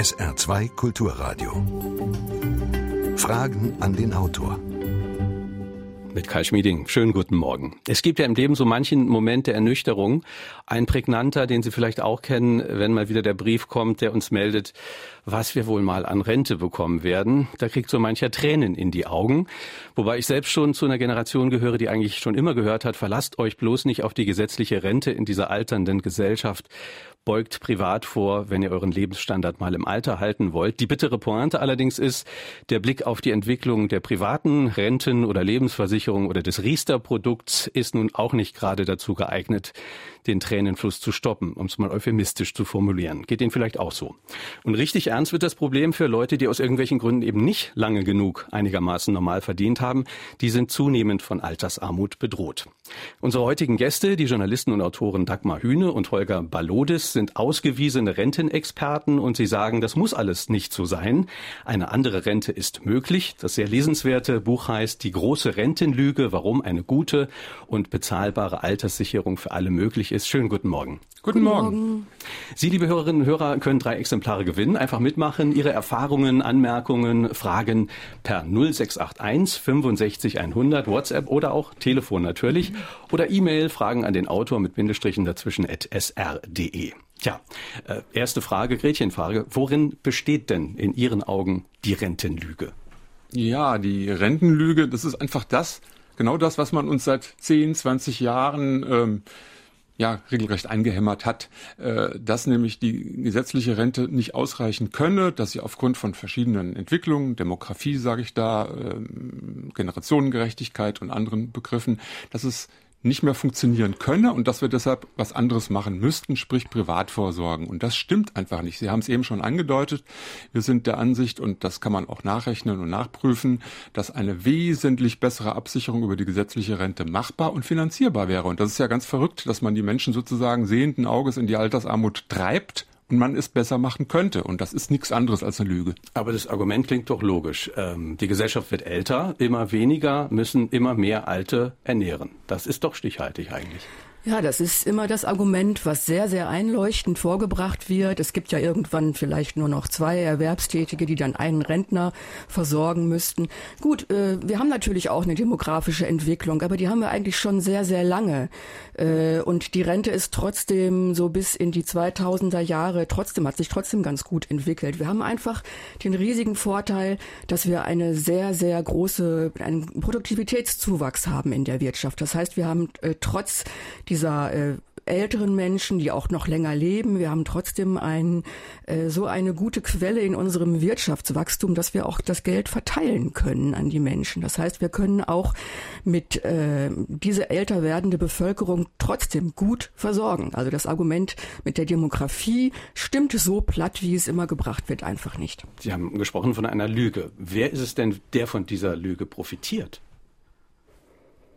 SR2 Kulturradio. Fragen an den Autor mit Kai Schmieding. Schönen guten Morgen. Es gibt ja im Leben so manchen Moment der Ernüchterung. Ein prägnanter, den Sie vielleicht auch kennen, wenn mal wieder der Brief kommt, der uns meldet, was wir wohl mal an Rente bekommen werden. Da kriegt so mancher Tränen in die Augen. Wobei ich selbst schon zu einer Generation gehöre, die eigentlich schon immer gehört hat, verlasst euch bloß nicht auf die gesetzliche Rente in dieser alternden Gesellschaft beugt privat vor, wenn ihr euren Lebensstandard mal im Alter halten wollt. Die bittere Pointe allerdings ist, der Blick auf die Entwicklung der privaten Renten oder Lebensversicherung oder des Riester-Produkts ist nun auch nicht gerade dazu geeignet, den Tränenfluss zu stoppen, um es mal euphemistisch zu formulieren. Geht Ihnen vielleicht auch so. Und richtig ernst wird das Problem für Leute, die aus irgendwelchen Gründen eben nicht lange genug einigermaßen normal verdient haben. Die sind zunehmend von Altersarmut bedroht. Unsere heutigen Gäste, die Journalisten und Autoren Dagmar Hühne und Holger Balodis, sind ausgewiesene Rentenexperten und sie sagen, das muss alles nicht so sein. Eine andere Rente ist möglich. Das sehr lesenswerte Buch heißt Die große Rentenlüge, warum eine gute und bezahlbare Alterssicherung für alle möglich ist. Schönen guten Morgen. Guten, Morgen. Sie, liebe Hörerinnen und Hörer, können drei Exemplare gewinnen. Einfach mitmachen, Ihre Erfahrungen, Anmerkungen, Fragen per 0681 65 100, WhatsApp oder auch Telefon natürlich oder E-Mail, Fragen an den Autor mit Bindestrichen dazwischen at sr.de. Tja, äh, erste Frage, Gretchenfrage. Worin besteht denn in Ihren Augen die Rentenlüge? Ja, die Rentenlüge, das ist einfach das, genau das, was man uns seit 10, 20 Jahren ähm, ja, regelrecht eingehämmert hat, äh, dass nämlich die gesetzliche Rente nicht ausreichen könne, dass sie aufgrund von verschiedenen Entwicklungen, Demografie sage ich da, äh, Generationengerechtigkeit und anderen Begriffen, dass es nicht mehr funktionieren könne und dass wir deshalb was anderes machen müssten, sprich Privatvorsorgen. Und das stimmt einfach nicht. Sie haben es eben schon angedeutet. Wir sind der Ansicht, und das kann man auch nachrechnen und nachprüfen, dass eine wesentlich bessere Absicherung über die gesetzliche Rente machbar und finanzierbar wäre. Und das ist ja ganz verrückt, dass man die Menschen sozusagen sehenden Auges in die Altersarmut treibt man es besser machen könnte. Und das ist nichts anderes als eine Lüge. Aber das Argument klingt doch logisch. Ähm, die Gesellschaft wird älter, immer weniger müssen immer mehr Alte ernähren. Das ist doch stichhaltig eigentlich. Ja, das ist immer das Argument, was sehr, sehr einleuchtend vorgebracht wird. Es gibt ja irgendwann vielleicht nur noch zwei Erwerbstätige, die dann einen Rentner versorgen müssten. Gut, äh, wir haben natürlich auch eine demografische Entwicklung, aber die haben wir eigentlich schon sehr, sehr lange. Äh, und die Rente ist trotzdem so bis in die 2000er Jahre, trotzdem hat sich trotzdem ganz gut entwickelt. Wir haben einfach den riesigen Vorteil, dass wir eine sehr, sehr große, einen Produktivitätszuwachs haben in der Wirtschaft. Das heißt, wir haben äh, trotz dieser äh, älteren Menschen, die auch noch länger leben. Wir haben trotzdem ein, äh, so eine gute Quelle in unserem Wirtschaftswachstum, dass wir auch das Geld verteilen können an die Menschen. Das heißt, wir können auch mit äh, diese älter werdende Bevölkerung trotzdem gut versorgen. Also das Argument mit der Demografie stimmt so platt, wie es immer gebracht wird, einfach nicht. Sie haben gesprochen von einer Lüge. Wer ist es denn, der von dieser Lüge profitiert?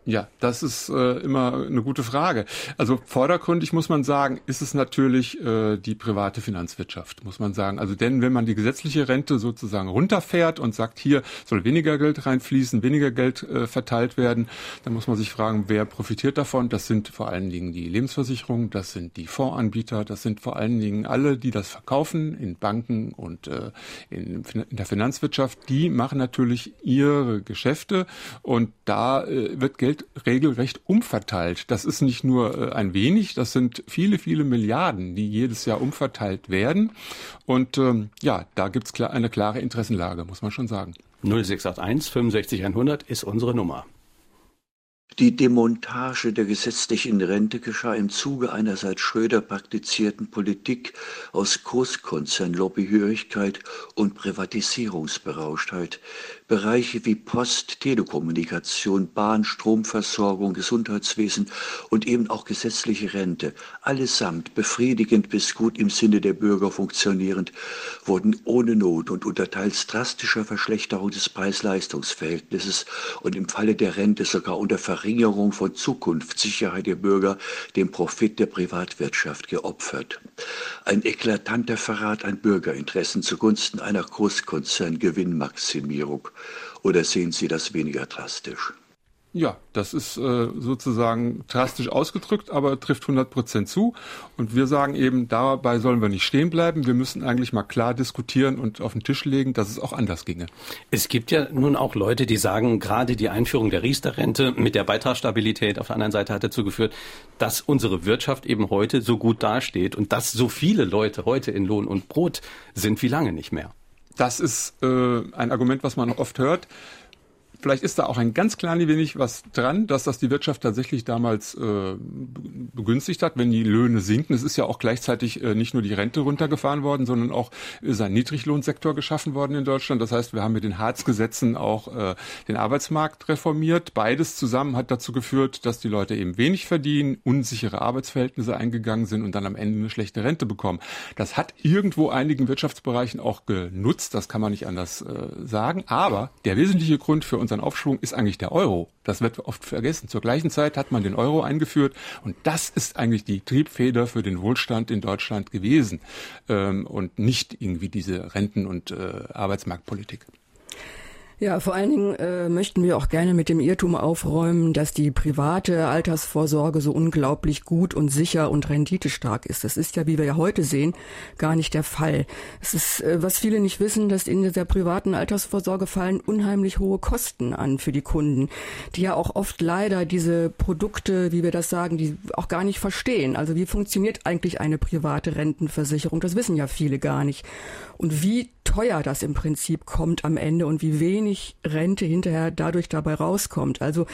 Ja, das ist äh, immer eine gute Frage. Also vordergründig muss man sagen, ist es natürlich äh, die private Finanzwirtschaft, muss man sagen. Also denn wenn man die gesetzliche Rente sozusagen runterfährt und sagt, hier soll weniger Geld reinfließen, weniger Geld äh, verteilt werden, dann muss man sich fragen, wer profitiert davon? Das sind vor allen Dingen die Lebensversicherungen, das sind die Fondsanbieter, das sind vor allen Dingen alle, die das verkaufen in Banken und äh, in, in der Finanzwirtschaft. Die machen natürlich ihre Geschäfte und da äh, wird Geld Geld regelrecht umverteilt. Das ist nicht nur äh, ein wenig, das sind viele, viele Milliarden, die jedes Jahr umverteilt werden. Und ähm, ja, da gibt es eine klare Interessenlage, muss man schon sagen. 0681 65 100 ist unsere Nummer. Die Demontage der gesetzlichen Rente geschah im Zuge einer seit Schröder praktizierten Politik aus Großkonzernlobbyhörigkeit und Privatisierungsberauschtheit. Bereiche wie Post, Telekommunikation, Bahn, Stromversorgung, Gesundheitswesen und eben auch gesetzliche Rente, allesamt befriedigend bis gut im Sinne der Bürger funktionierend, wurden ohne Not und unter teils drastischer Verschlechterung des Preis-Leistungs-Verhältnisses und im Falle der Rente sogar unter Verringerung von Zukunftssicherheit der Bürger dem Profit der Privatwirtschaft geopfert. Ein eklatanter Verrat an Bürgerinteressen zugunsten einer Großkonzerngewinnmaximierung. Oder sehen Sie das weniger drastisch? Ja, das ist äh, sozusagen drastisch ausgedrückt, aber trifft 100 Prozent zu. Und wir sagen eben, dabei sollen wir nicht stehen bleiben. Wir müssen eigentlich mal klar diskutieren und auf den Tisch legen, dass es auch anders ginge. Es gibt ja nun auch Leute, die sagen, gerade die Einführung der Riester-Rente mit der Beitragsstabilität auf der anderen Seite hat dazu geführt, dass unsere Wirtschaft eben heute so gut dasteht und dass so viele Leute heute in Lohn und Brot sind wie lange nicht mehr. Das ist äh, ein Argument, was man oft hört. Vielleicht ist da auch ein ganz klein wenig was dran, dass das die Wirtschaft tatsächlich damals äh, begünstigt hat, wenn die Löhne sinken. Es ist ja auch gleichzeitig äh, nicht nur die Rente runtergefahren worden, sondern auch ist ein Niedriglohnsektor geschaffen worden in Deutschland. Das heißt, wir haben mit den Harz-Gesetzen auch äh, den Arbeitsmarkt reformiert. Beides zusammen hat dazu geführt, dass die Leute eben wenig verdienen, unsichere Arbeitsverhältnisse eingegangen sind und dann am Ende eine schlechte Rente bekommen. Das hat irgendwo einigen Wirtschaftsbereichen auch genutzt, das kann man nicht anders äh, sagen. Aber der wesentliche Grund für unser unseren Aufschwung ist eigentlich der Euro. Das wird oft vergessen. Zur gleichen Zeit hat man den Euro eingeführt und das ist eigentlich die Triebfeder für den Wohlstand in Deutschland gewesen ähm, und nicht irgendwie diese Renten- und äh, Arbeitsmarktpolitik. Ja, vor allen Dingen äh, möchten wir auch gerne mit dem Irrtum aufräumen, dass die private Altersvorsorge so unglaublich gut und sicher und renditestark ist. Das ist ja, wie wir ja heute sehen, gar nicht der Fall. Es ist, äh, was viele nicht wissen, dass in dieser privaten Altersvorsorge fallen unheimlich hohe Kosten an für die Kunden, die ja auch oft leider diese Produkte, wie wir das sagen, die auch gar nicht verstehen. Also wie funktioniert eigentlich eine private Rentenversicherung? Das wissen ja viele gar nicht. Und wie teuer das im Prinzip kommt am Ende und wie wenig Rente hinterher dadurch dabei rauskommt. Also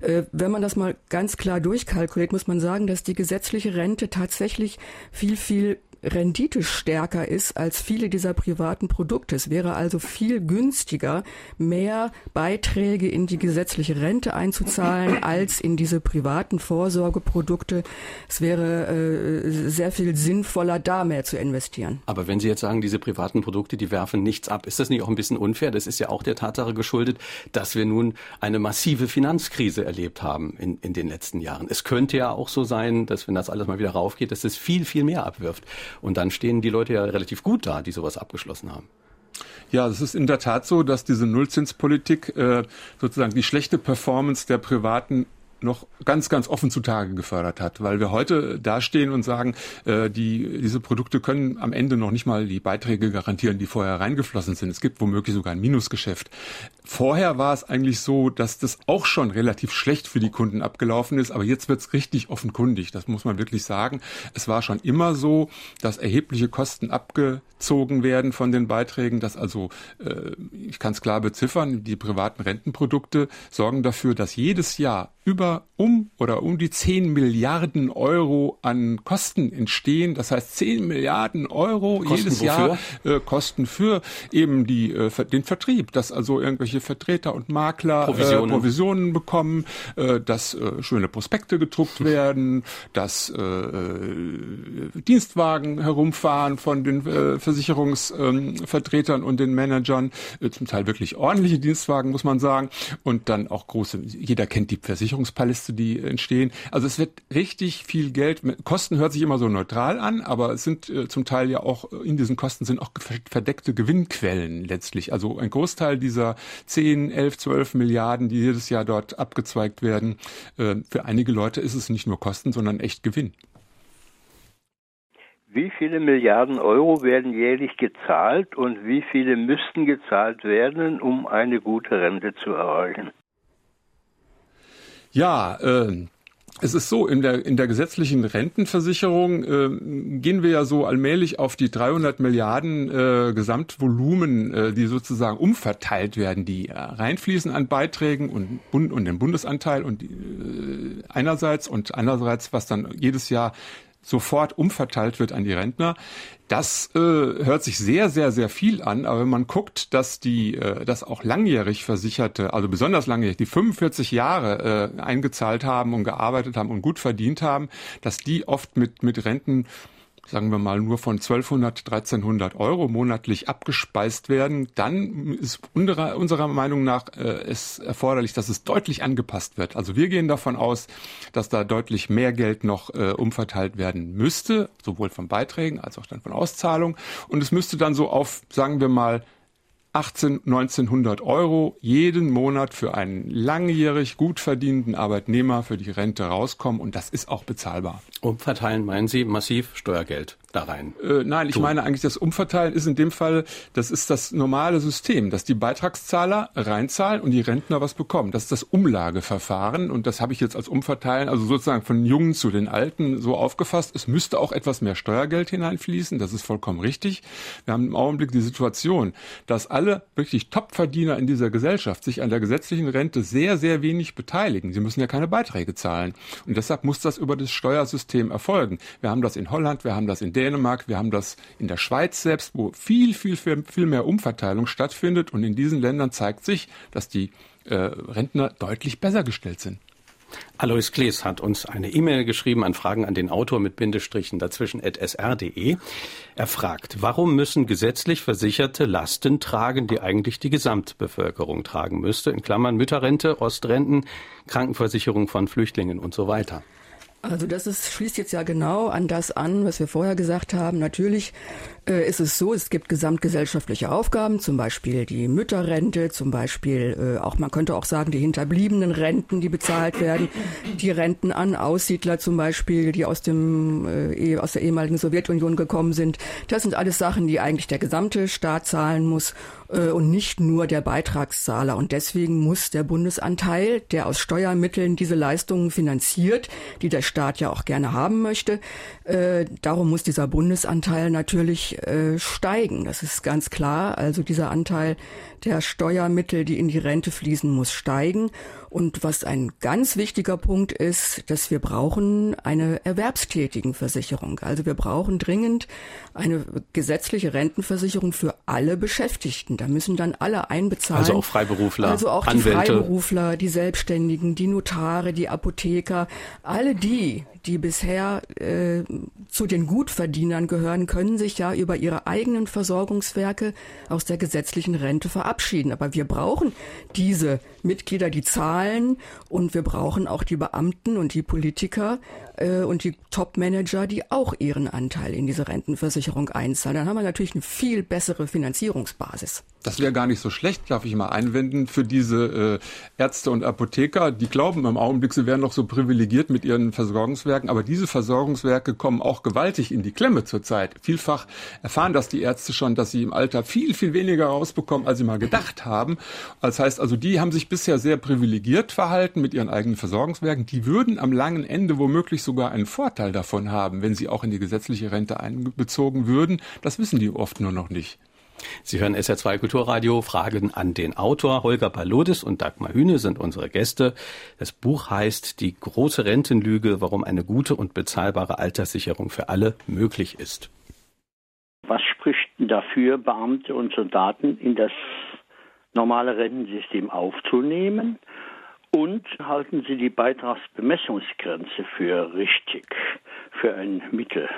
äh, wenn man das mal ganz klar durchkalkuliert, muss man sagen, dass die gesetzliche Rente tatsächlich viel, viel Rendite stärker ist als viele dieser privaten Produkte. Es wäre also viel günstiger, mehr Beiträge in die gesetzliche Rente einzuzahlen als in diese privaten Vorsorgeprodukte. Es wäre äh, sehr viel sinnvoller, da mehr zu investieren. Aber wenn Sie jetzt sagen, diese privaten Produkte, die werfen nichts ab, ist das nicht auch ein bisschen unfair? Das ist ja auch der Tatsache geschuldet, dass wir nun eine massive Finanzkrise erlebt haben in, in den letzten Jahren. Es könnte ja auch so sein, dass wenn das alles mal wieder raufgeht, dass es viel, viel mehr abwirft. Und dann stehen die Leute ja relativ gut da, die sowas abgeschlossen haben. Ja, es ist in der Tat so, dass diese Nullzinspolitik äh, sozusagen die schlechte Performance der privaten noch ganz, ganz offen zutage gefördert hat, weil wir heute dastehen und sagen, äh, die, diese Produkte können am Ende noch nicht mal die Beiträge garantieren, die vorher reingeflossen sind. Es gibt womöglich sogar ein Minusgeschäft. Vorher war es eigentlich so, dass das auch schon relativ schlecht für die Kunden abgelaufen ist, aber jetzt wird es richtig offenkundig, das muss man wirklich sagen. Es war schon immer so, dass erhebliche Kosten abgezogen werden von den Beiträgen, dass also, äh, ich kann es klar beziffern, die privaten Rentenprodukte sorgen dafür, dass jedes Jahr über um oder um die 10 Milliarden Euro an Kosten entstehen. Das heißt 10 Milliarden Euro Kosten jedes wofür? Jahr äh, Kosten für eben die, äh, den Vertrieb, dass also irgendwelche Vertreter und Makler äh, Provisionen, äh, Provisionen bekommen, äh, dass äh, schöne Prospekte gedruckt werden, dass äh, äh, Dienstwagen herumfahren von den äh, Versicherungsvertretern ähm, und den Managern, zum Teil wirklich ordentliche Dienstwagen, muss man sagen, und dann auch große, jeder kennt die Versicherung Versicherungspaläste, die entstehen. Also es wird richtig viel Geld. Kosten hört sich immer so neutral an, aber es sind zum Teil ja auch in diesen Kosten sind auch verdeckte Gewinnquellen letztlich. Also ein Großteil dieser 10, 11, 12 Milliarden, die jedes Jahr dort abgezweigt werden, äh, für einige Leute ist es nicht nur Kosten, sondern echt Gewinn. Wie viele Milliarden Euro werden jährlich gezahlt und wie viele müssten gezahlt werden, um eine gute Rente zu erreichen? Ja, äh, es ist so, in der, in der gesetzlichen Rentenversicherung äh, gehen wir ja so allmählich auf die 300 Milliarden äh, Gesamtvolumen, äh, die sozusagen umverteilt werden, die äh, reinfließen an Beiträgen und, Bund, und den Bundesanteil und äh, einerseits und andererseits, was dann jedes Jahr sofort umverteilt wird an die Rentner. Das äh, hört sich sehr, sehr, sehr viel an, aber wenn man guckt, dass die, äh, dass auch langjährig Versicherte, also besonders langjährig, die 45 Jahre äh, eingezahlt haben und gearbeitet haben und gut verdient haben, dass die oft mit, mit Renten sagen wir mal, nur von 1200, 1300 Euro monatlich abgespeist werden, dann ist unserer, unserer Meinung nach äh, es erforderlich, dass es deutlich angepasst wird. Also wir gehen davon aus, dass da deutlich mehr Geld noch äh, umverteilt werden müsste, sowohl von Beiträgen als auch dann von Auszahlungen. Und es müsste dann so auf, sagen wir mal, 18, 1900 Euro jeden Monat für einen langjährig gut verdienenden Arbeitnehmer für die Rente rauskommen und das ist auch bezahlbar. Umverteilen meinen Sie massiv Steuergeld da rein? Äh, nein, ich tun. meine eigentlich das Umverteilen ist in dem Fall, das ist das normale System, dass die Beitragszahler reinzahlen und die Rentner was bekommen. Das ist das Umlageverfahren und das habe ich jetzt als Umverteilen, also sozusagen von Jungen zu den Alten so aufgefasst. Es müsste auch etwas mehr Steuergeld hineinfließen, das ist vollkommen richtig. Wir haben im Augenblick die Situation, dass alle wirklich Topverdiener in dieser Gesellschaft sich an der gesetzlichen Rente sehr, sehr wenig beteiligen. Sie müssen ja keine Beiträge zahlen. Und deshalb muss das über das Steuersystem erfolgen. Wir haben das in Holland, wir haben das in Dänemark, wir haben das in der Schweiz selbst, wo viel, viel, viel mehr Umverteilung stattfindet. Und in diesen Ländern zeigt sich, dass die äh, Rentner deutlich besser gestellt sind. Alois Klees hat uns eine E-Mail geschrieben an Fragen an den Autor mit Bindestrichen dazwischen at sr.de. Er fragt, warum müssen gesetzlich Versicherte Lasten tragen, die eigentlich die Gesamtbevölkerung tragen müsste? In Klammern Mütterrente, Ostrenten, Krankenversicherung von Flüchtlingen und so weiter. Also das ist, schließt jetzt ja genau an das an, was wir vorher gesagt haben. Natürlich ist es so, es gibt gesamtgesellschaftliche Aufgaben, zum Beispiel die Mütterrente, zum Beispiel äh, auch, man könnte auch sagen, die hinterbliebenen Renten, die bezahlt werden, die Renten an Aussiedler zum Beispiel, die aus dem äh, eh, aus der ehemaligen Sowjetunion gekommen sind. Das sind alles Sachen, die eigentlich der gesamte Staat zahlen muss äh, und nicht nur der Beitragszahler. Und deswegen muss der Bundesanteil, der aus Steuermitteln diese Leistungen finanziert, die der Staat ja auch gerne haben möchte, äh, darum muss dieser Bundesanteil natürlich äh, steigen. Das ist ganz klar. Also dieser Anteil der Steuermittel, die in die Rente fließen, muss steigen. Und was ein ganz wichtiger Punkt ist, dass wir brauchen eine Erwerbstätigenversicherung. Also wir brauchen dringend eine gesetzliche Rentenversicherung für alle Beschäftigten. Da müssen dann alle einbezahlen. Also auch Freiberufler, Also auch die Anwälte. Freiberufler, die Selbstständigen, die Notare, die Apotheker, alle die, die bisher äh, zu den Gutverdienern gehören, können sich ja über ihre eigenen Versorgungswerke aus der gesetzlichen Rente verabschieden. Aber wir brauchen diese Mitglieder, die zahlen und wir brauchen auch die Beamten und die Politiker und die Top-Manager, die auch ihren Anteil in diese Rentenversicherung einzahlen. Dann haben wir natürlich eine viel bessere Finanzierungsbasis. Das wäre gar nicht so schlecht, darf ich mal einwenden, für diese äh, Ärzte und Apotheker. Die glauben im Augenblick, sie wären noch so privilegiert mit ihren Versorgungswerken, aber diese Versorgungswerke kommen auch gewaltig in die Klemme zurzeit. Vielfach erfahren das die Ärzte schon, dass sie im Alter viel, viel weniger rausbekommen, als sie mal gedacht haben. Das heißt also, die haben sich bisher sehr privilegiert verhalten mit ihren eigenen Versorgungswerken. Die würden am langen Ende womöglich sogar einen Vorteil davon haben, wenn sie auch in die gesetzliche Rente einbezogen würden. Das wissen die oft nur noch nicht. Sie hören SR2 Kulturradio. Fragen an den Autor. Holger Palodis und Dagmar Hühne sind unsere Gäste. Das Buch heißt Die große Rentenlüge, warum eine gute und bezahlbare Alterssicherung für alle möglich ist. Was spricht dafür, Beamte und Soldaten in das normale Rentensystem aufzunehmen? Und halten Sie die Beitragsbemessungsgrenze für richtig, für ein Mittel?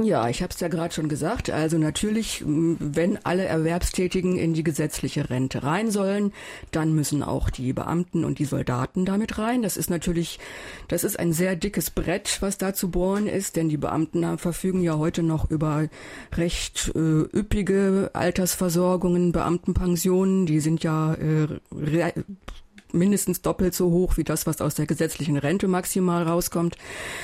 Ja, ich habe es ja gerade schon gesagt. Also natürlich, wenn alle Erwerbstätigen in die gesetzliche Rente rein sollen, dann müssen auch die Beamten und die Soldaten damit rein. Das ist natürlich, das ist ein sehr dickes Brett, was da zu bohren ist, denn die Beamten verfügen ja heute noch über recht äh, üppige Altersversorgungen, Beamtenpensionen. Die sind ja äh, mindestens doppelt so hoch wie das, was aus der gesetzlichen Rente maximal rauskommt.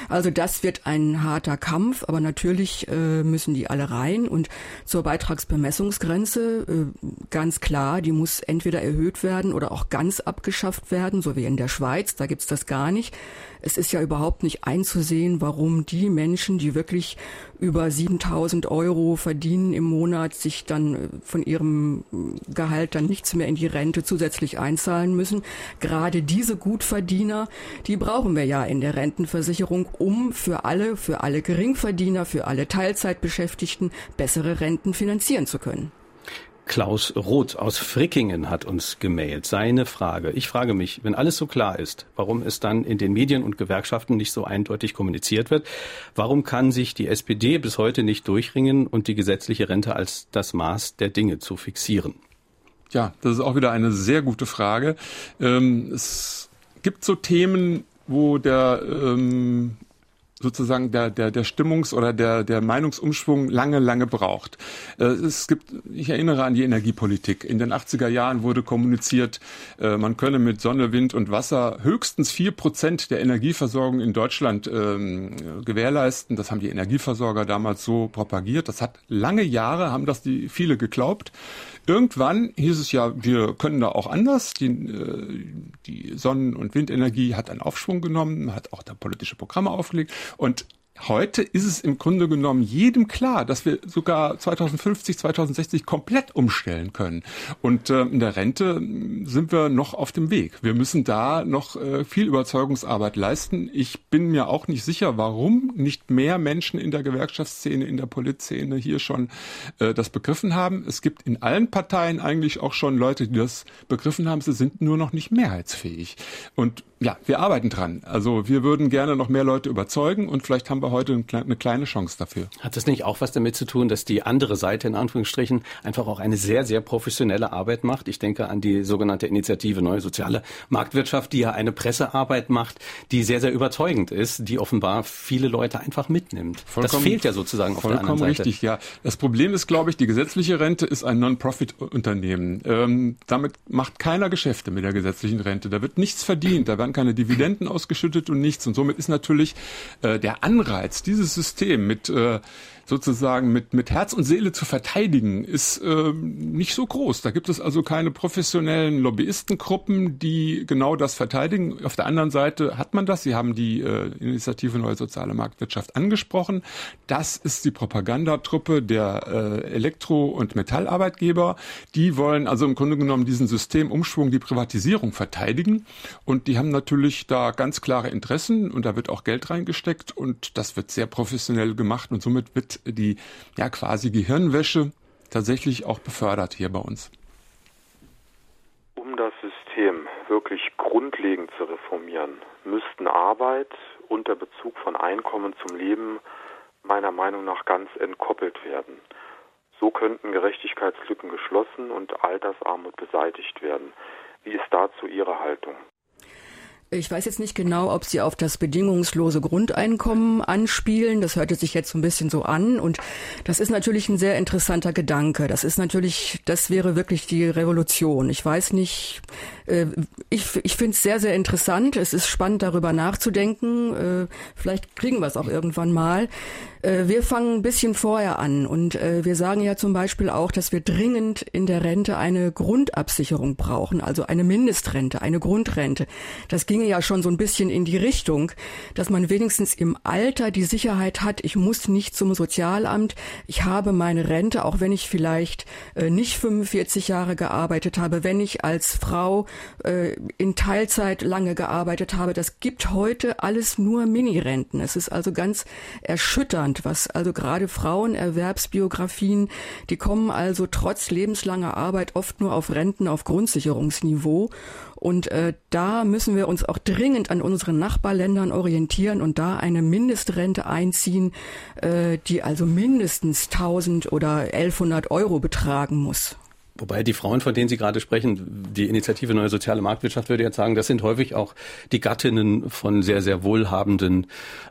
Also das wird ein harter Kampf, aber natürlich äh, müssen die alle rein und zur Beitragsbemessungsgrenze äh, ganz klar, die muss entweder erhöht werden oder auch ganz abgeschafft werden, so wie in der Schweiz, da gibt's das gar nicht. Es ist ja überhaupt nicht einzusehen, warum die Menschen, die wirklich über 7000 Euro verdienen im Monat, sich dann äh, von ihrem Gehalt dann nichts mehr in die Rente zusätzlich einzahlen müssen. Gerade diese Gutverdiener, die brauchen wir ja in der Rentenversicherung, um für alle, für alle Geringverdiener, für alle Teilzeitbeschäftigten bessere Renten finanzieren zu können. Klaus Roth aus Frickingen hat uns gemailt. Seine Frage. Ich frage mich, wenn alles so klar ist, warum es dann in den Medien und Gewerkschaften nicht so eindeutig kommuniziert wird? Warum kann sich die SPD bis heute nicht durchringen und die gesetzliche Rente als das Maß der Dinge zu fixieren? Ja, das ist auch wieder eine sehr gute Frage. Ähm, es gibt so Themen, wo der ähm, sozusagen der, der, der Stimmungs- oder der, der Meinungsumschwung lange, lange braucht. Äh, es gibt, ich erinnere an die Energiepolitik. In den 80er Jahren wurde kommuniziert, äh, man könne mit Sonne, Wind und Wasser höchstens vier Prozent der Energieversorgung in Deutschland ähm, gewährleisten. Das haben die Energieversorger damals so propagiert. Das hat lange Jahre, haben das die viele geglaubt. Irgendwann hieß es ja, wir können da auch anders. Die, äh, die Sonnen- und Windenergie hat einen Aufschwung genommen, hat auch da politische Programme aufgelegt. Und Heute ist es im Grunde genommen jedem klar, dass wir sogar 2050, 2060 komplett umstellen können. Und äh, in der Rente sind wir noch auf dem Weg. Wir müssen da noch äh, viel Überzeugungsarbeit leisten. Ich bin mir auch nicht sicher, warum nicht mehr Menschen in der Gewerkschaftsszene, in der Politszene hier schon äh, das begriffen haben. Es gibt in allen Parteien eigentlich auch schon Leute, die das begriffen haben. Sie sind nur noch nicht mehrheitsfähig. Und ja, wir arbeiten dran. Also wir würden gerne noch mehr Leute überzeugen und vielleicht haben wir heute eine kleine Chance dafür. Hat das nicht auch was damit zu tun, dass die andere Seite in Anführungsstrichen einfach auch eine sehr, sehr professionelle Arbeit macht? Ich denke an die sogenannte Initiative Neue Soziale Marktwirtschaft, die ja eine Pressearbeit macht, die sehr, sehr überzeugend ist, die offenbar viele Leute einfach mitnimmt. Vollkommen, das fehlt ja sozusagen auf der anderen Seite. Vollkommen richtig, ja. Das Problem ist, glaube ich, die gesetzliche Rente ist ein Non-Profit-Unternehmen. Ähm, damit macht keiner Geschäfte mit der gesetzlichen Rente. Da wird nichts verdient, da werden werden keine Dividenden ausgeschüttet und nichts. Und somit ist natürlich äh, der Anreiz, dieses System mit äh, sozusagen mit, mit Herz und Seele zu verteidigen, ist äh, nicht so groß. Da gibt es also keine professionellen Lobbyistengruppen, die genau das verteidigen. Auf der anderen Seite hat man das. Sie haben die äh, Initiative Neue Soziale Marktwirtschaft angesprochen. Das ist die Propagandatruppe der äh, Elektro- und Metallarbeitgeber. Die wollen also im Grunde genommen diesen Systemumschwung, die Privatisierung verteidigen. Und die haben natürlich da ganz klare Interessen und da wird auch Geld reingesteckt und das wird sehr professionell gemacht und somit wird die ja quasi Gehirnwäsche tatsächlich auch befördert hier bei uns. Um das System wirklich grundlegend zu reformieren, müssten Arbeit und der Bezug von Einkommen zum Leben meiner Meinung nach ganz entkoppelt werden. So könnten Gerechtigkeitslücken geschlossen und Altersarmut beseitigt werden. Wie ist dazu Ihre Haltung? Ich weiß jetzt nicht genau, ob Sie auf das bedingungslose Grundeinkommen anspielen. Das hörte sich jetzt so ein bisschen so an. Und das ist natürlich ein sehr interessanter Gedanke. Das ist natürlich, das wäre wirklich die Revolution. Ich weiß nicht, äh, ich, ich finde es sehr, sehr interessant. Es ist spannend, darüber nachzudenken. Äh, vielleicht kriegen wir es auch irgendwann mal. Äh, wir fangen ein bisschen vorher an und wir sagen ja zum Beispiel auch, dass wir dringend in der Rente eine Grundabsicherung brauchen, also eine Mindestrente, eine Grundrente. Das ginge ja schon so ein bisschen in die Richtung, dass man wenigstens im Alter die Sicherheit hat, ich muss nicht zum Sozialamt, ich habe meine Rente, auch wenn ich vielleicht äh, nicht 45 Jahre gearbeitet habe, wenn ich als Frau in Teilzeit lange gearbeitet habe. Das gibt heute alles nur Minirenten. Es ist also ganz erschütternd was also gerade Frauenerwerbsbiografien, die kommen also trotz lebenslanger Arbeit oft nur auf Renten auf Grundsicherungsniveau. Und äh, da müssen wir uns auch dringend an unseren Nachbarländern orientieren und da eine Mindestrente einziehen, äh, die also mindestens 1000 oder 1100 Euro betragen muss. Wobei die Frauen, von denen Sie gerade sprechen, die Initiative Neue Soziale Marktwirtschaft würde jetzt sagen, das sind häufig auch die Gattinnen von sehr, sehr wohlhabenden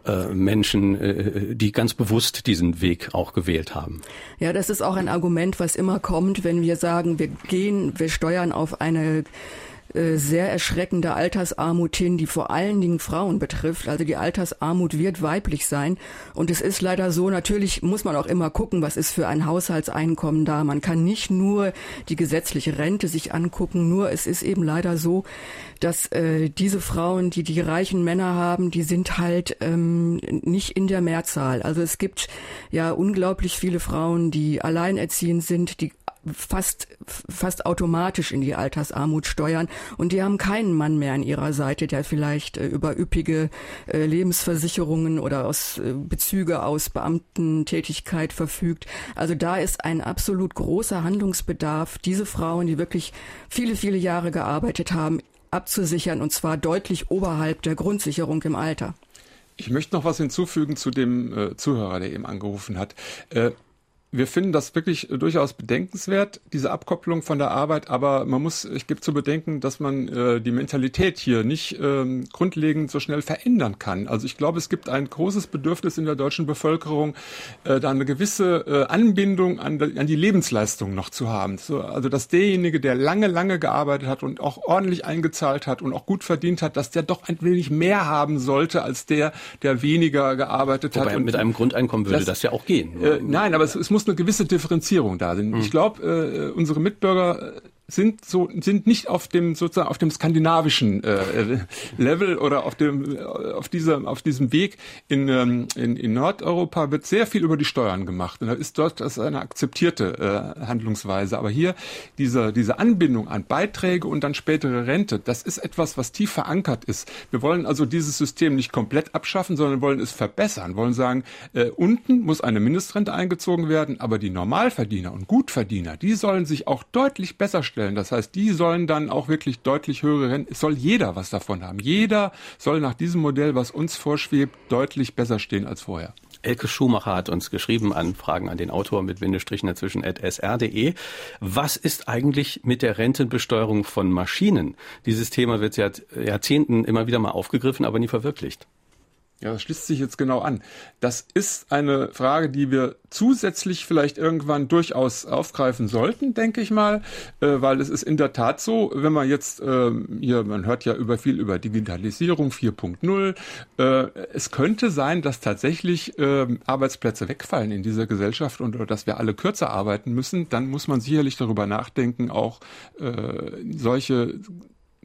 äh, Menschen, äh, die ganz bewusst diesen Weg auch gewählt haben. Ja, das ist auch ein Argument, was immer kommt, wenn wir sagen, wir gehen, wir steuern auf eine sehr erschreckende Altersarmut hin, die vor allen Dingen Frauen betrifft. Also die Altersarmut wird weiblich sein. Und es ist leider so, natürlich muss man auch immer gucken, was ist für ein Haushaltseinkommen da. Man kann nicht nur die gesetzliche Rente sich angucken, nur es ist eben leider so, dass äh, diese Frauen, die die reichen Männer haben, die sind halt ähm, nicht in der Mehrzahl. Also es gibt ja unglaublich viele Frauen, die alleinerziehend sind, die fast, fast automatisch in die Altersarmut steuern. Und die haben keinen Mann mehr an ihrer Seite, der vielleicht äh, über üppige äh, Lebensversicherungen oder aus äh, Bezüge aus Beamtentätigkeit verfügt. Also da ist ein absolut großer Handlungsbedarf, diese Frauen, die wirklich viele, viele Jahre gearbeitet haben, abzusichern und zwar deutlich oberhalb der Grundsicherung im Alter. Ich möchte noch was hinzufügen zu dem äh, Zuhörer, der eben angerufen hat. Äh, wir finden das wirklich durchaus bedenkenswert, diese Abkopplung von der Arbeit, aber man muss, ich gebe zu bedenken, dass man äh, die Mentalität hier nicht ähm, grundlegend so schnell verändern kann. Also ich glaube, es gibt ein großes Bedürfnis in der deutschen Bevölkerung, äh, da eine gewisse äh, Anbindung an, an die Lebensleistung noch zu haben. So, also dass derjenige, der lange, lange gearbeitet hat und auch ordentlich eingezahlt hat und auch gut verdient hat, dass der doch ein wenig mehr haben sollte als der, der weniger gearbeitet Wobei hat. Und mit einem Grundeinkommen würde das, das ja auch gehen. Äh, nein, aber es, es muss muss eine gewisse Differenzierung da sein. Mhm. Ich glaube, äh, unsere Mitbürger sind so sind nicht auf dem sozusagen auf dem skandinavischen äh, Level oder auf dem auf dieser auf diesem Weg in, ähm, in in Nordeuropa wird sehr viel über die Steuern gemacht. Und da ist dort das eine akzeptierte äh, Handlungsweise. Aber hier diese diese Anbindung an Beiträge und dann spätere Rente das ist etwas was tief verankert ist. Wir wollen also dieses System nicht komplett abschaffen sondern wollen es verbessern. Wollen sagen äh, unten muss eine Mindestrente eingezogen werden aber die Normalverdiener und Gutverdiener die sollen sich auch deutlich besser stellen stellen. Das heißt, die sollen dann auch wirklich deutlich höhere Renten. Es soll jeder was davon haben. Jeder soll nach diesem Modell, was uns vorschwebt, deutlich besser stehen als vorher. Elke Schumacher hat uns geschrieben an Fragen an den Autor mit Bindestrichen dazwischen at sr.de. Was ist eigentlich mit der Rentenbesteuerung von Maschinen? Dieses Thema wird seit Jahrzehnten immer wieder mal aufgegriffen, aber nie verwirklicht. Ja, das schließt sich jetzt genau an. Das ist eine Frage, die wir zusätzlich vielleicht irgendwann durchaus aufgreifen sollten, denke ich mal, äh, weil es ist in der Tat so, wenn man jetzt äh, hier, man hört ja über viel über Digitalisierung 4.0, äh, es könnte sein, dass tatsächlich äh, Arbeitsplätze wegfallen in dieser Gesellschaft und dass wir alle kürzer arbeiten müssen, dann muss man sicherlich darüber nachdenken, auch äh, solche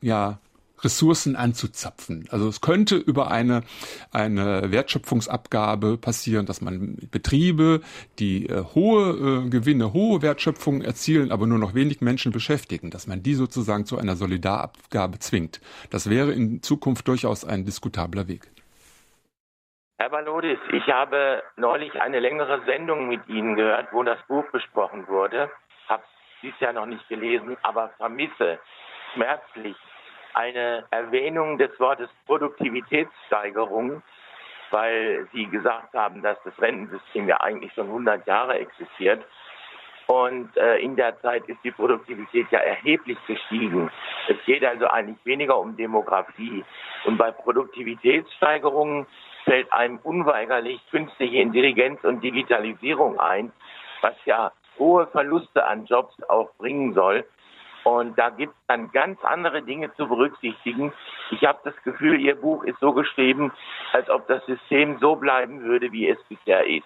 ja, Ressourcen anzuzapfen. Also es könnte über eine, eine Wertschöpfungsabgabe passieren, dass man Betriebe, die äh, hohe äh, Gewinne, hohe Wertschöpfung erzielen, aber nur noch wenig Menschen beschäftigen, dass man die sozusagen zu einer Solidarabgabe zwingt. Das wäre in Zukunft durchaus ein diskutabler Weg. Herr Balodis, ich habe neulich eine längere Sendung mit Ihnen gehört, wo das Buch besprochen wurde. Habe dies ja noch nicht gelesen, aber vermisse schmerzlich eine Erwähnung des Wortes Produktivitätssteigerung, weil Sie gesagt haben, dass das Rentensystem ja eigentlich schon 100 Jahre existiert. Und äh, in der Zeit ist die Produktivität ja erheblich gestiegen. Es geht also eigentlich weniger um Demografie. Und bei Produktivitätssteigerungen fällt einem unweigerlich künstliche Intelligenz und Digitalisierung ein, was ja hohe Verluste an Jobs auch bringen soll. Und da gibt es dann ganz andere Dinge zu berücksichtigen. Ich habe das Gefühl, Ihr Buch ist so geschrieben, als ob das System so bleiben würde, wie es bisher ist.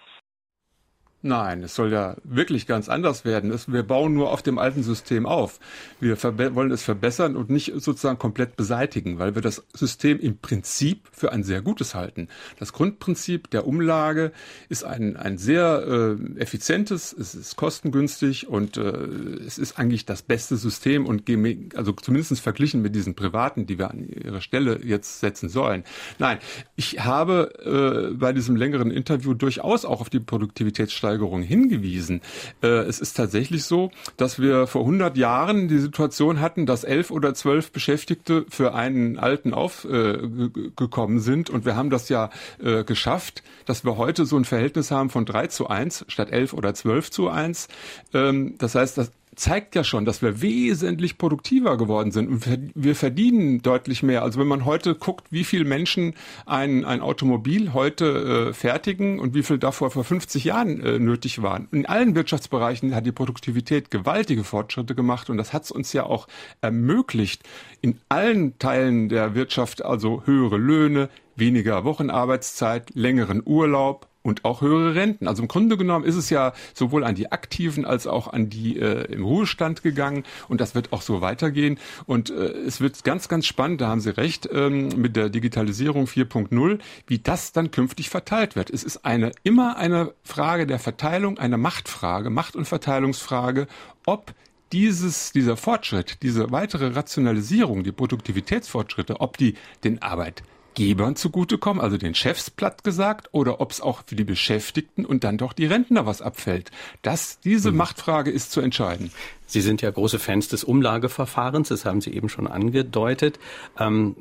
Nein, es soll ja wirklich ganz anders werden. wir bauen nur auf dem alten System auf. Wir wollen es verbessern und nicht sozusagen komplett beseitigen, weil wir das System im Prinzip für ein sehr gutes halten. Das Grundprinzip der Umlage ist ein, ein sehr äh, effizientes, es ist kostengünstig und äh, es ist eigentlich das beste System und also zumindest verglichen mit diesen privaten, die wir an ihrer Stelle jetzt setzen sollen. Nein, ich habe äh, bei diesem längeren Interview durchaus auch auf die Produktivitätssteigerung Preissteigerung hingewiesen. Äh, es ist tatsächlich so, dass wir vor 100 Jahren die Situation hatten, dass elf oder zwölf Beschäftigte für einen Alten aufgekommen äh, sind und wir haben das ja äh, geschafft, dass wir heute so ein Verhältnis haben von drei zu eins statt elf oder zwölf zu eins. Ähm, das heißt, das zeigt ja schon, dass wir wesentlich produktiver geworden sind und wir verdienen deutlich mehr. Also wenn man heute guckt, wie viele Menschen ein, ein Automobil heute äh, fertigen und wie viel davor vor 50 Jahren äh, nötig waren. In allen Wirtschaftsbereichen hat die Produktivität gewaltige Fortschritte gemacht und das hat es uns ja auch ermöglicht, in allen Teilen der Wirtschaft also höhere Löhne, weniger Wochenarbeitszeit, längeren Urlaub, und auch höhere Renten. Also im Grunde genommen ist es ja sowohl an die Aktiven als auch an die äh, im Ruhestand gegangen und das wird auch so weitergehen. Und äh, es wird ganz, ganz spannend, da haben Sie recht, ähm, mit der Digitalisierung 4.0, wie das dann künftig verteilt wird. Es ist eine immer eine Frage der Verteilung, eine Machtfrage, Macht- und Verteilungsfrage, ob dieses, dieser Fortschritt, diese weitere Rationalisierung, die Produktivitätsfortschritte, ob die den Arbeit Arbeitgebern zugutekommen, also den Chefs platt gesagt, oder ob es auch für die Beschäftigten und dann doch die Rentner was abfällt. Das, diese mhm. Machtfrage ist zu entscheiden. Sie sind ja große Fans des Umlageverfahrens, das haben Sie eben schon angedeutet. Ähm,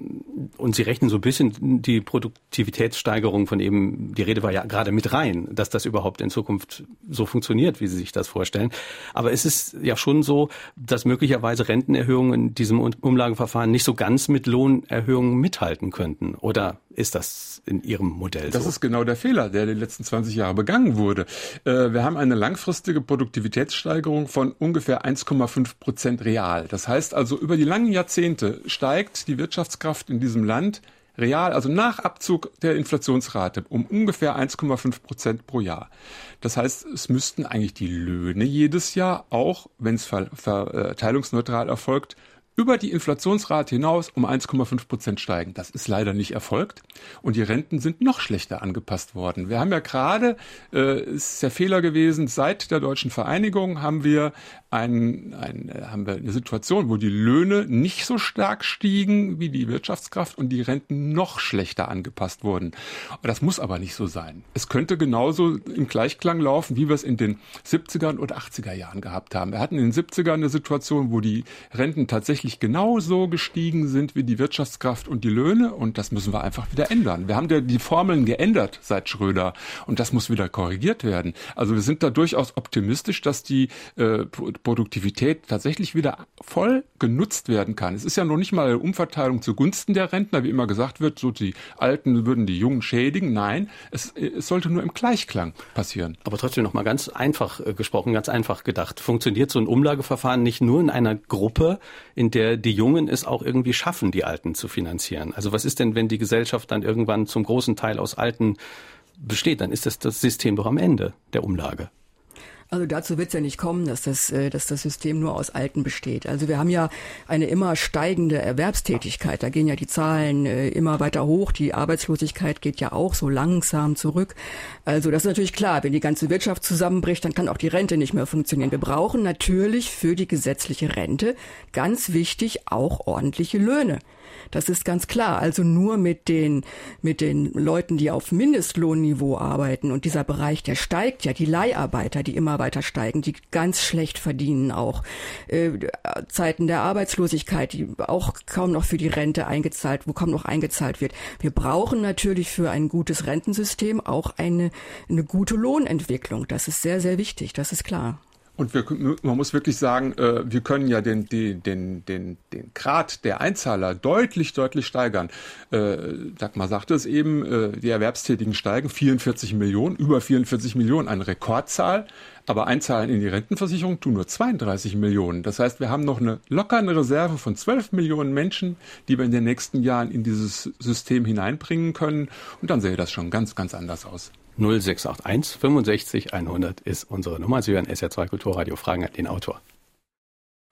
und Sie rechnen so ein bisschen die Produktivitätssteigerung von eben, die Rede war ja gerade mit rein, dass das überhaupt in Zukunft so funktioniert, wie Sie sich das vorstellen. Aber es ist ja schon so, dass möglicherweise Rentenerhöhungen in diesem Umlageverfahren nicht so ganz mit Lohnerhöhungen mithalten könnten. Oder ist das in Ihrem Modell das so? Das ist genau der Fehler, der die letzten 20 Jahre begangen wurde. Äh, wir haben eine langfristige Produktivitätssteigerung von ungefähr 1,5 Prozent real. Das heißt also, über die langen Jahrzehnte steigt die Wirtschaftskraft in diesem Land real, also nach Abzug der Inflationsrate, um ungefähr 1,5 Prozent pro Jahr. Das heißt, es müssten eigentlich die Löhne jedes Jahr, auch wenn es verteilungsneutral erfolgt, über die Inflationsrate hinaus um 1,5 Prozent steigen. Das ist leider nicht erfolgt. Und die Renten sind noch schlechter angepasst worden. Wir haben ja gerade, äh, ist der Fehler gewesen, seit der deutschen Vereinigung haben wir, ein, ein, äh, haben wir eine Situation, wo die Löhne nicht so stark stiegen wie die Wirtschaftskraft und die Renten noch schlechter angepasst wurden. Das muss aber nicht so sein. Es könnte genauso im Gleichklang laufen, wie wir es in den 70er und 80er Jahren gehabt haben. Wir hatten in den 70ern eine Situation, wo die Renten tatsächlich tatsächlich genauso gestiegen sind wie die Wirtschaftskraft und die Löhne und das müssen wir einfach wieder ändern. Wir haben die Formeln geändert seit Schröder und das muss wieder korrigiert werden. Also wir sind da durchaus optimistisch, dass die äh, Produktivität tatsächlich wieder voll genutzt werden kann. Es ist ja noch nicht mal eine Umverteilung zugunsten der Rentner, wie immer gesagt wird, so die Alten würden die Jungen schädigen. Nein, es, es sollte nur im Gleichklang passieren. Aber trotzdem noch mal ganz einfach äh, gesprochen, ganz einfach gedacht. Funktioniert so ein Umlageverfahren nicht nur in einer Gruppe, in der der die Jungen es auch irgendwie schaffen, die Alten zu finanzieren. Also was ist denn, wenn die Gesellschaft dann irgendwann zum großen Teil aus Alten besteht? Dann ist das das System doch am Ende der Umlage. Also dazu wird es ja nicht kommen, dass das, äh, dass das System nur aus Alten besteht. Also wir haben ja eine immer steigende Erwerbstätigkeit. Da gehen ja die Zahlen äh, immer weiter hoch. Die Arbeitslosigkeit geht ja auch so langsam zurück. Also das ist natürlich klar. Wenn die ganze Wirtschaft zusammenbricht, dann kann auch die Rente nicht mehr funktionieren. Wir brauchen natürlich für die gesetzliche Rente ganz wichtig auch ordentliche Löhne. Das ist ganz klar. Also nur mit den, mit den Leuten, die auf Mindestlohnniveau arbeiten und dieser Bereich, der steigt ja, die Leiharbeiter, die immer weiter steigen, die ganz schlecht verdienen auch. Äh, Zeiten der Arbeitslosigkeit, die auch kaum noch für die Rente eingezahlt, wo kaum noch eingezahlt wird. Wir brauchen natürlich für ein gutes Rentensystem auch eine, eine gute Lohnentwicklung. Das ist sehr, sehr wichtig. Das ist klar. Und wir, man muss wirklich sagen, äh, wir können ja den, den, den, den, den Grad der Einzahler deutlich, deutlich steigern. Äh, Dagmar sagte es eben, äh, die Erwerbstätigen steigen, 44 Millionen, über 44 Millionen, eine Rekordzahl. Aber einzahlen in die Rentenversicherung tun nur 32 Millionen. Das heißt, wir haben noch eine lockere Reserve von 12 Millionen Menschen, die wir in den nächsten Jahren in dieses System hineinbringen können. Und dann sähe das schon ganz, ganz anders aus. 0681 65 100 ist unsere Nummer. Sie hören SR2 Kulturradio. Fragen an den Autor.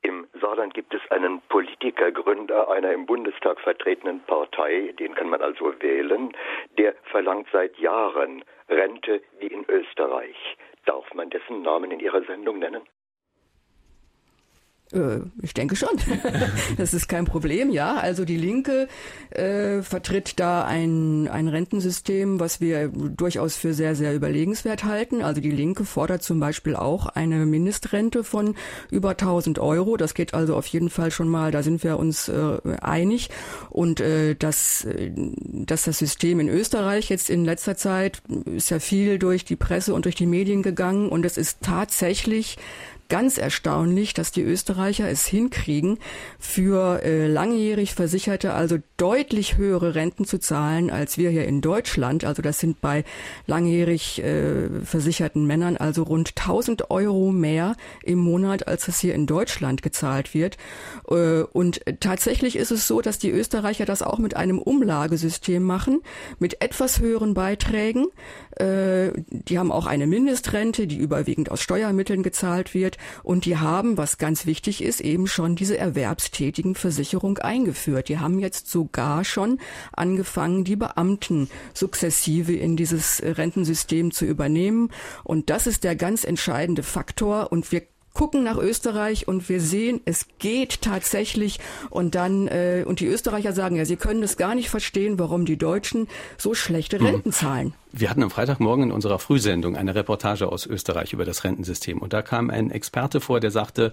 Im Saarland gibt es einen Politikergründer einer im Bundestag vertretenen Partei, den kann man also wählen, der verlangt seit Jahren Rente wie in Österreich. Darf man dessen Namen in Ihrer Sendung nennen? Äh, ich denke schon. das ist kein Problem, ja. Also die Linke äh, vertritt da ein, ein Rentensystem, was wir durchaus für sehr, sehr überlegenswert halten. Also die Linke fordert zum Beispiel auch eine Mindestrente von über 1000 Euro. Das geht also auf jeden Fall schon mal, da sind wir uns äh, einig. Und äh, dass, dass das System in Österreich jetzt in letzter Zeit ist ja viel durch die Presse und durch die Medien gegangen und es ist tatsächlich ganz erstaunlich, dass die Österreicher es hinkriegen, für äh, langjährig Versicherte also deutlich höhere Renten zu zahlen als wir hier in Deutschland. Also das sind bei langjährig äh, versicherten Männern also rund 1000 Euro mehr im Monat, als das hier in Deutschland gezahlt wird. Äh, und tatsächlich ist es so, dass die Österreicher das auch mit einem Umlagesystem machen, mit etwas höheren Beiträgen. Äh, die haben auch eine Mindestrente, die überwiegend aus Steuermitteln gezahlt wird. Und die haben, was ganz wichtig ist, eben schon diese erwerbstätigen Versicherung eingeführt. Die haben jetzt sogar schon angefangen, die Beamten sukzessive in dieses Rentensystem zu übernehmen. Und das ist der ganz entscheidende Faktor. Und wir gucken nach Österreich und wir sehen, es geht tatsächlich. Und dann, äh, und die Österreicher sagen ja, sie können es gar nicht verstehen, warum die Deutschen so schlechte hm. Renten zahlen. Wir hatten am Freitagmorgen in unserer Frühsendung eine Reportage aus Österreich über das Rentensystem. Und da kam ein Experte vor, der sagte,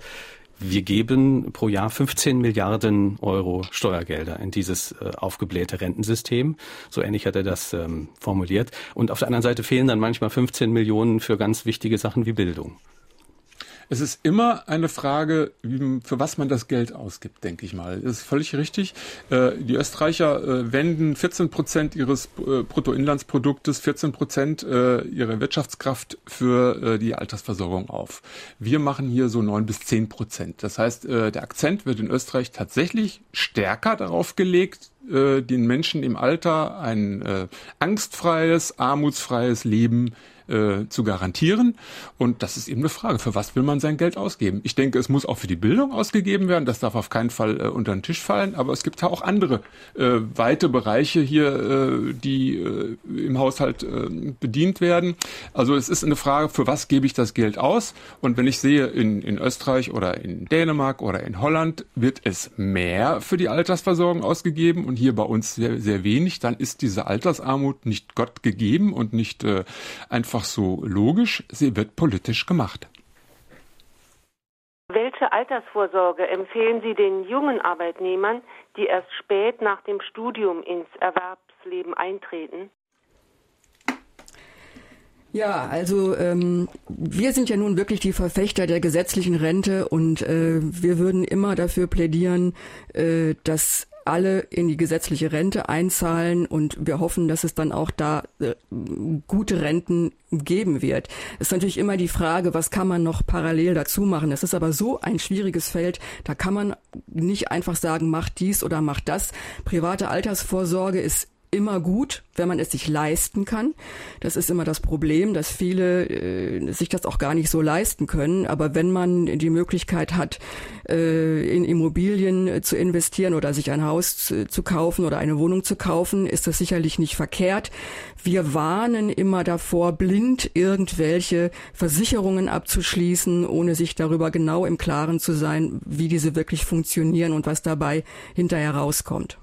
wir geben pro Jahr 15 Milliarden Euro Steuergelder in dieses äh, aufgeblähte Rentensystem. So ähnlich hat er das ähm, formuliert. Und auf der anderen Seite fehlen dann manchmal 15 Millionen für ganz wichtige Sachen wie Bildung. Es ist immer eine Frage, für was man das Geld ausgibt, denke ich mal. Das ist völlig richtig. Äh, die Österreicher äh, wenden 14 Prozent ihres äh, Bruttoinlandsproduktes, 14 Prozent ihrer Wirtschaftskraft für die Altersversorgung auf. Wir machen hier so neun bis zehn Prozent. Das heißt, der Akzent wird in Österreich tatsächlich stärker darauf gelegt, den Menschen im Alter ein angstfreies, armutsfreies Leben äh, zu garantieren. Und das ist eben eine Frage, für was will man sein Geld ausgeben? Ich denke, es muss auch für die Bildung ausgegeben werden. Das darf auf keinen Fall äh, unter den Tisch fallen. Aber es gibt ja auch andere äh, weite Bereiche hier, äh, die äh, im Haushalt äh, bedient werden. Also es ist eine Frage, für was gebe ich das Geld aus? Und wenn ich sehe, in, in Österreich oder in Dänemark oder in Holland wird es mehr für die Altersversorgung ausgegeben und hier bei uns sehr, sehr wenig, dann ist diese Altersarmut nicht Gott gegeben und nicht äh, einfach einfach so logisch, sie wird politisch gemacht. Welche Altersvorsorge empfehlen Sie den jungen Arbeitnehmern, die erst spät nach dem Studium ins Erwerbsleben eintreten? Ja, also ähm, wir sind ja nun wirklich die Verfechter der gesetzlichen Rente und äh, wir würden immer dafür plädieren, äh, dass alle in die gesetzliche Rente einzahlen und wir hoffen, dass es dann auch da äh, gute Renten geben wird. Es ist natürlich immer die Frage, was kann man noch parallel dazu machen? Es ist aber so ein schwieriges Feld, da kann man nicht einfach sagen, mach dies oder mach das. Private Altersvorsorge ist immer gut, wenn man es sich leisten kann. Das ist immer das Problem, dass viele äh, sich das auch gar nicht so leisten können. Aber wenn man die Möglichkeit hat, äh, in Immobilien zu investieren oder sich ein Haus zu, zu kaufen oder eine Wohnung zu kaufen, ist das sicherlich nicht verkehrt. Wir warnen immer davor, blind irgendwelche Versicherungen abzuschließen, ohne sich darüber genau im Klaren zu sein, wie diese wirklich funktionieren und was dabei hinterher rauskommt.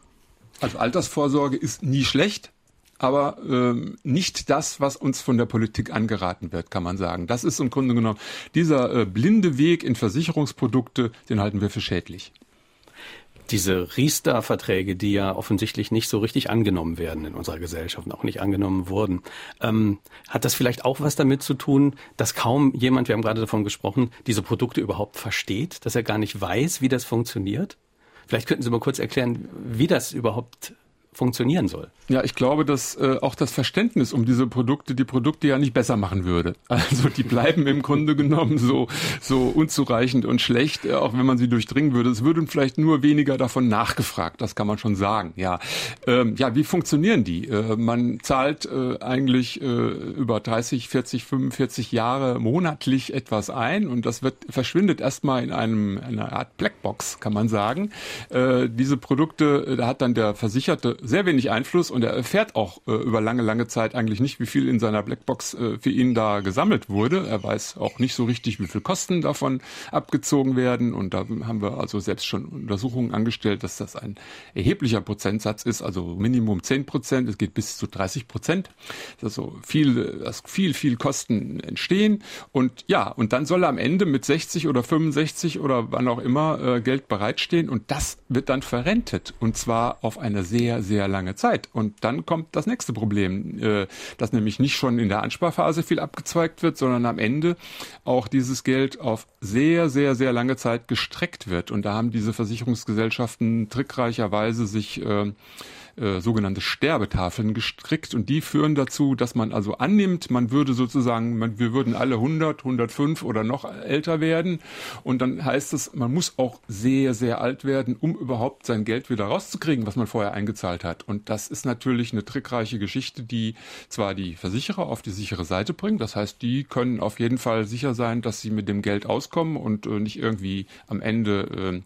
Also Altersvorsorge ist nie schlecht, aber ähm, nicht das, was uns von der Politik angeraten wird, kann man sagen. Das ist im Grunde genommen dieser äh, blinde Weg in Versicherungsprodukte, den halten wir für schädlich. Diese Riester-Verträge, die ja offensichtlich nicht so richtig angenommen werden in unserer Gesellschaft und auch nicht angenommen wurden, ähm, hat das vielleicht auch was damit zu tun, dass kaum jemand, wir haben gerade davon gesprochen, diese Produkte überhaupt versteht, dass er gar nicht weiß, wie das funktioniert? Vielleicht könnten Sie mal kurz erklären, wie das überhaupt funktionieren soll. Ja, ich glaube, dass äh, auch das Verständnis um diese Produkte die Produkte ja nicht besser machen würde. Also die bleiben im Grunde genommen so so unzureichend und schlecht, äh, auch wenn man sie durchdringen würde. Es würden vielleicht nur weniger davon nachgefragt. Das kann man schon sagen. Ja, ähm, ja, wie funktionieren die? Äh, man zahlt äh, eigentlich äh, über 30, 40, 45 Jahre monatlich etwas ein und das wird verschwindet erstmal in einem einer Art Blackbox, kann man sagen. Diese Produkte, da hat dann der Versicherte sehr wenig Einfluss und er erfährt auch äh, über lange, lange Zeit eigentlich nicht, wie viel in seiner Blackbox äh, für ihn da gesammelt wurde. Er weiß auch nicht so richtig, wie viel Kosten davon abgezogen werden. Und da haben wir also selbst schon Untersuchungen angestellt, dass das ein erheblicher Prozentsatz ist, also Minimum 10 Prozent. Es geht bis zu 30 Prozent. Also viel, dass viel, viel Kosten entstehen. Und ja, und dann soll er am Ende mit 60 oder 65 oder wann auch immer äh, Geld bereitstehen. Und das wird dann verrentet. Und zwar auf eine sehr, sehr lange Zeit. Und dann kommt das nächste Problem, äh, dass nämlich nicht schon in der Ansparphase viel abgezweigt wird, sondern am Ende auch dieses Geld auf sehr, sehr, sehr lange Zeit gestreckt wird. Und da haben diese Versicherungsgesellschaften trickreicherweise sich äh, äh, sogenannte Sterbetafeln gestrickt und die führen dazu, dass man also annimmt, man würde sozusagen, man, wir würden alle 100, 105 oder noch älter werden und dann heißt es, man muss auch sehr, sehr alt werden, um überhaupt sein Geld wieder rauszukriegen, was man vorher eingezahlt hat. Und das ist natürlich eine trickreiche Geschichte, die zwar die Versicherer auf die sichere Seite bringt, das heißt, die können auf jeden Fall sicher sein, dass sie mit dem Geld auskommen und äh, nicht irgendwie am Ende, äh,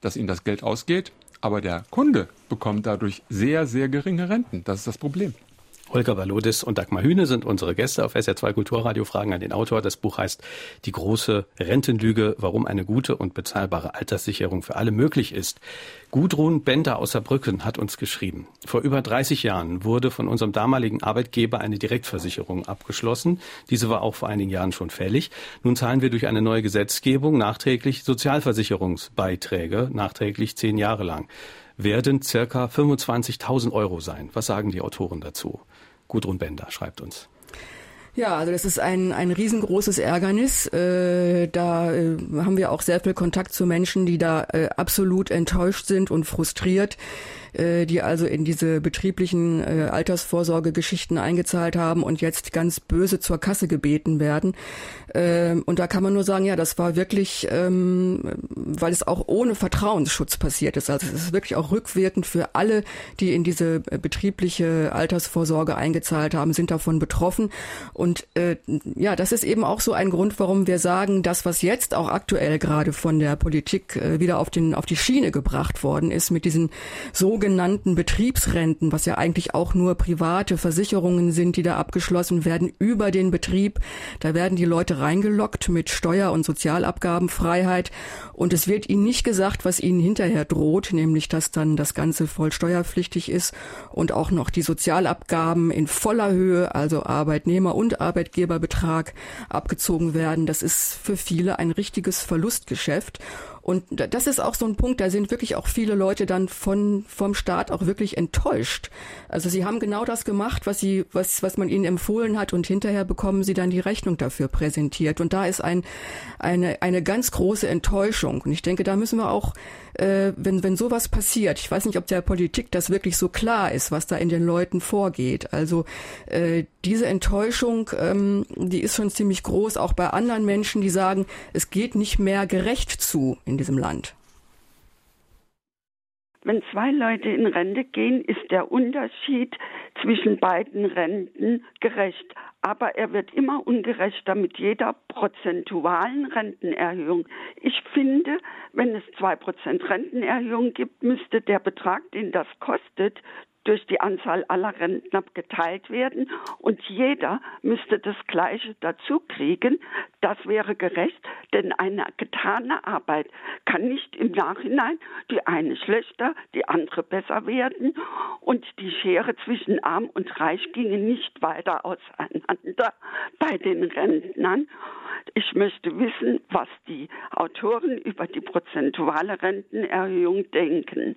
dass ihnen das Geld ausgeht. Aber der Kunde bekommt dadurch sehr, sehr geringe Renten. Das ist das Problem. Holger Balodis und Dagmar Hühne sind unsere Gäste auf SR2 Kulturradio. Fragen an den Autor. Das Buch heißt Die große Rentenlüge, warum eine gute und bezahlbare Alterssicherung für alle möglich ist. Gudrun Bender aus Saarbrücken hat uns geschrieben. Vor über 30 Jahren wurde von unserem damaligen Arbeitgeber eine Direktversicherung abgeschlossen. Diese war auch vor einigen Jahren schon fällig. Nun zahlen wir durch eine neue Gesetzgebung nachträglich Sozialversicherungsbeiträge, nachträglich zehn Jahre lang werden circa 25.000 Euro sein. Was sagen die Autoren dazu? Gudrun Bender schreibt uns. Ja, also das ist ein, ein riesengroßes Ärgernis. Äh, da äh, haben wir auch sehr viel Kontakt zu Menschen, die da äh, absolut enttäuscht sind und frustriert äh, die also in diese betrieblichen äh, Altersvorsorgegeschichten eingezahlt haben und jetzt ganz böse zur Kasse gebeten werden. Ähm, und da kann man nur sagen, ja, das war wirklich, ähm, weil es auch ohne Vertrauensschutz passiert ist. Also es ist wirklich auch rückwirkend für alle, die in diese äh, betriebliche Altersvorsorge eingezahlt haben, sind davon betroffen. Und äh, ja, das ist eben auch so ein Grund, warum wir sagen, das, was jetzt auch aktuell gerade von der Politik äh, wieder auf den auf die Schiene gebracht worden ist mit diesen so sogenannten Betriebsrenten, was ja eigentlich auch nur private Versicherungen sind, die da abgeschlossen werden über den Betrieb. Da werden die Leute reingelockt mit Steuer- und Sozialabgabenfreiheit und es wird ihnen nicht gesagt, was ihnen hinterher droht, nämlich dass dann das Ganze voll steuerpflichtig ist und auch noch die Sozialabgaben in voller Höhe, also Arbeitnehmer- und Arbeitgeberbetrag abgezogen werden. Das ist für viele ein richtiges Verlustgeschäft. Und das ist auch so ein Punkt, da sind wirklich auch viele Leute dann von, vom Staat auch wirklich enttäuscht. Also sie haben genau das gemacht, was sie, was, was man ihnen empfohlen hat und hinterher bekommen sie dann die Rechnung dafür präsentiert. Und da ist ein, eine, eine ganz große Enttäuschung. Und ich denke, da müssen wir auch äh, wenn, wenn sowas passiert, ich weiß nicht, ob der Politik das wirklich so klar ist, was da in den Leuten vorgeht. Also äh, diese Enttäuschung, ähm, die ist schon ziemlich groß, auch bei anderen Menschen, die sagen, es geht nicht mehr gerecht zu in diesem Land. Wenn zwei Leute in Rente gehen, ist der Unterschied zwischen beiden Renten gerecht. Aber er wird immer ungerechter mit jeder prozentualen Rentenerhöhung. Ich finde, wenn es zwei Prozent Rentenerhöhung gibt, müsste der Betrag, den das kostet, durch die Anzahl aller Rentner geteilt werden und jeder müsste das Gleiche dazu kriegen. Das wäre gerecht, denn eine getane Arbeit kann nicht im Nachhinein die eine schlechter, die andere besser werden und die Schere zwischen Arm und Reich ginge nicht weiter auseinander bei den Rentnern. Ich möchte wissen, was die Autoren über die prozentuale Rentenerhöhung denken.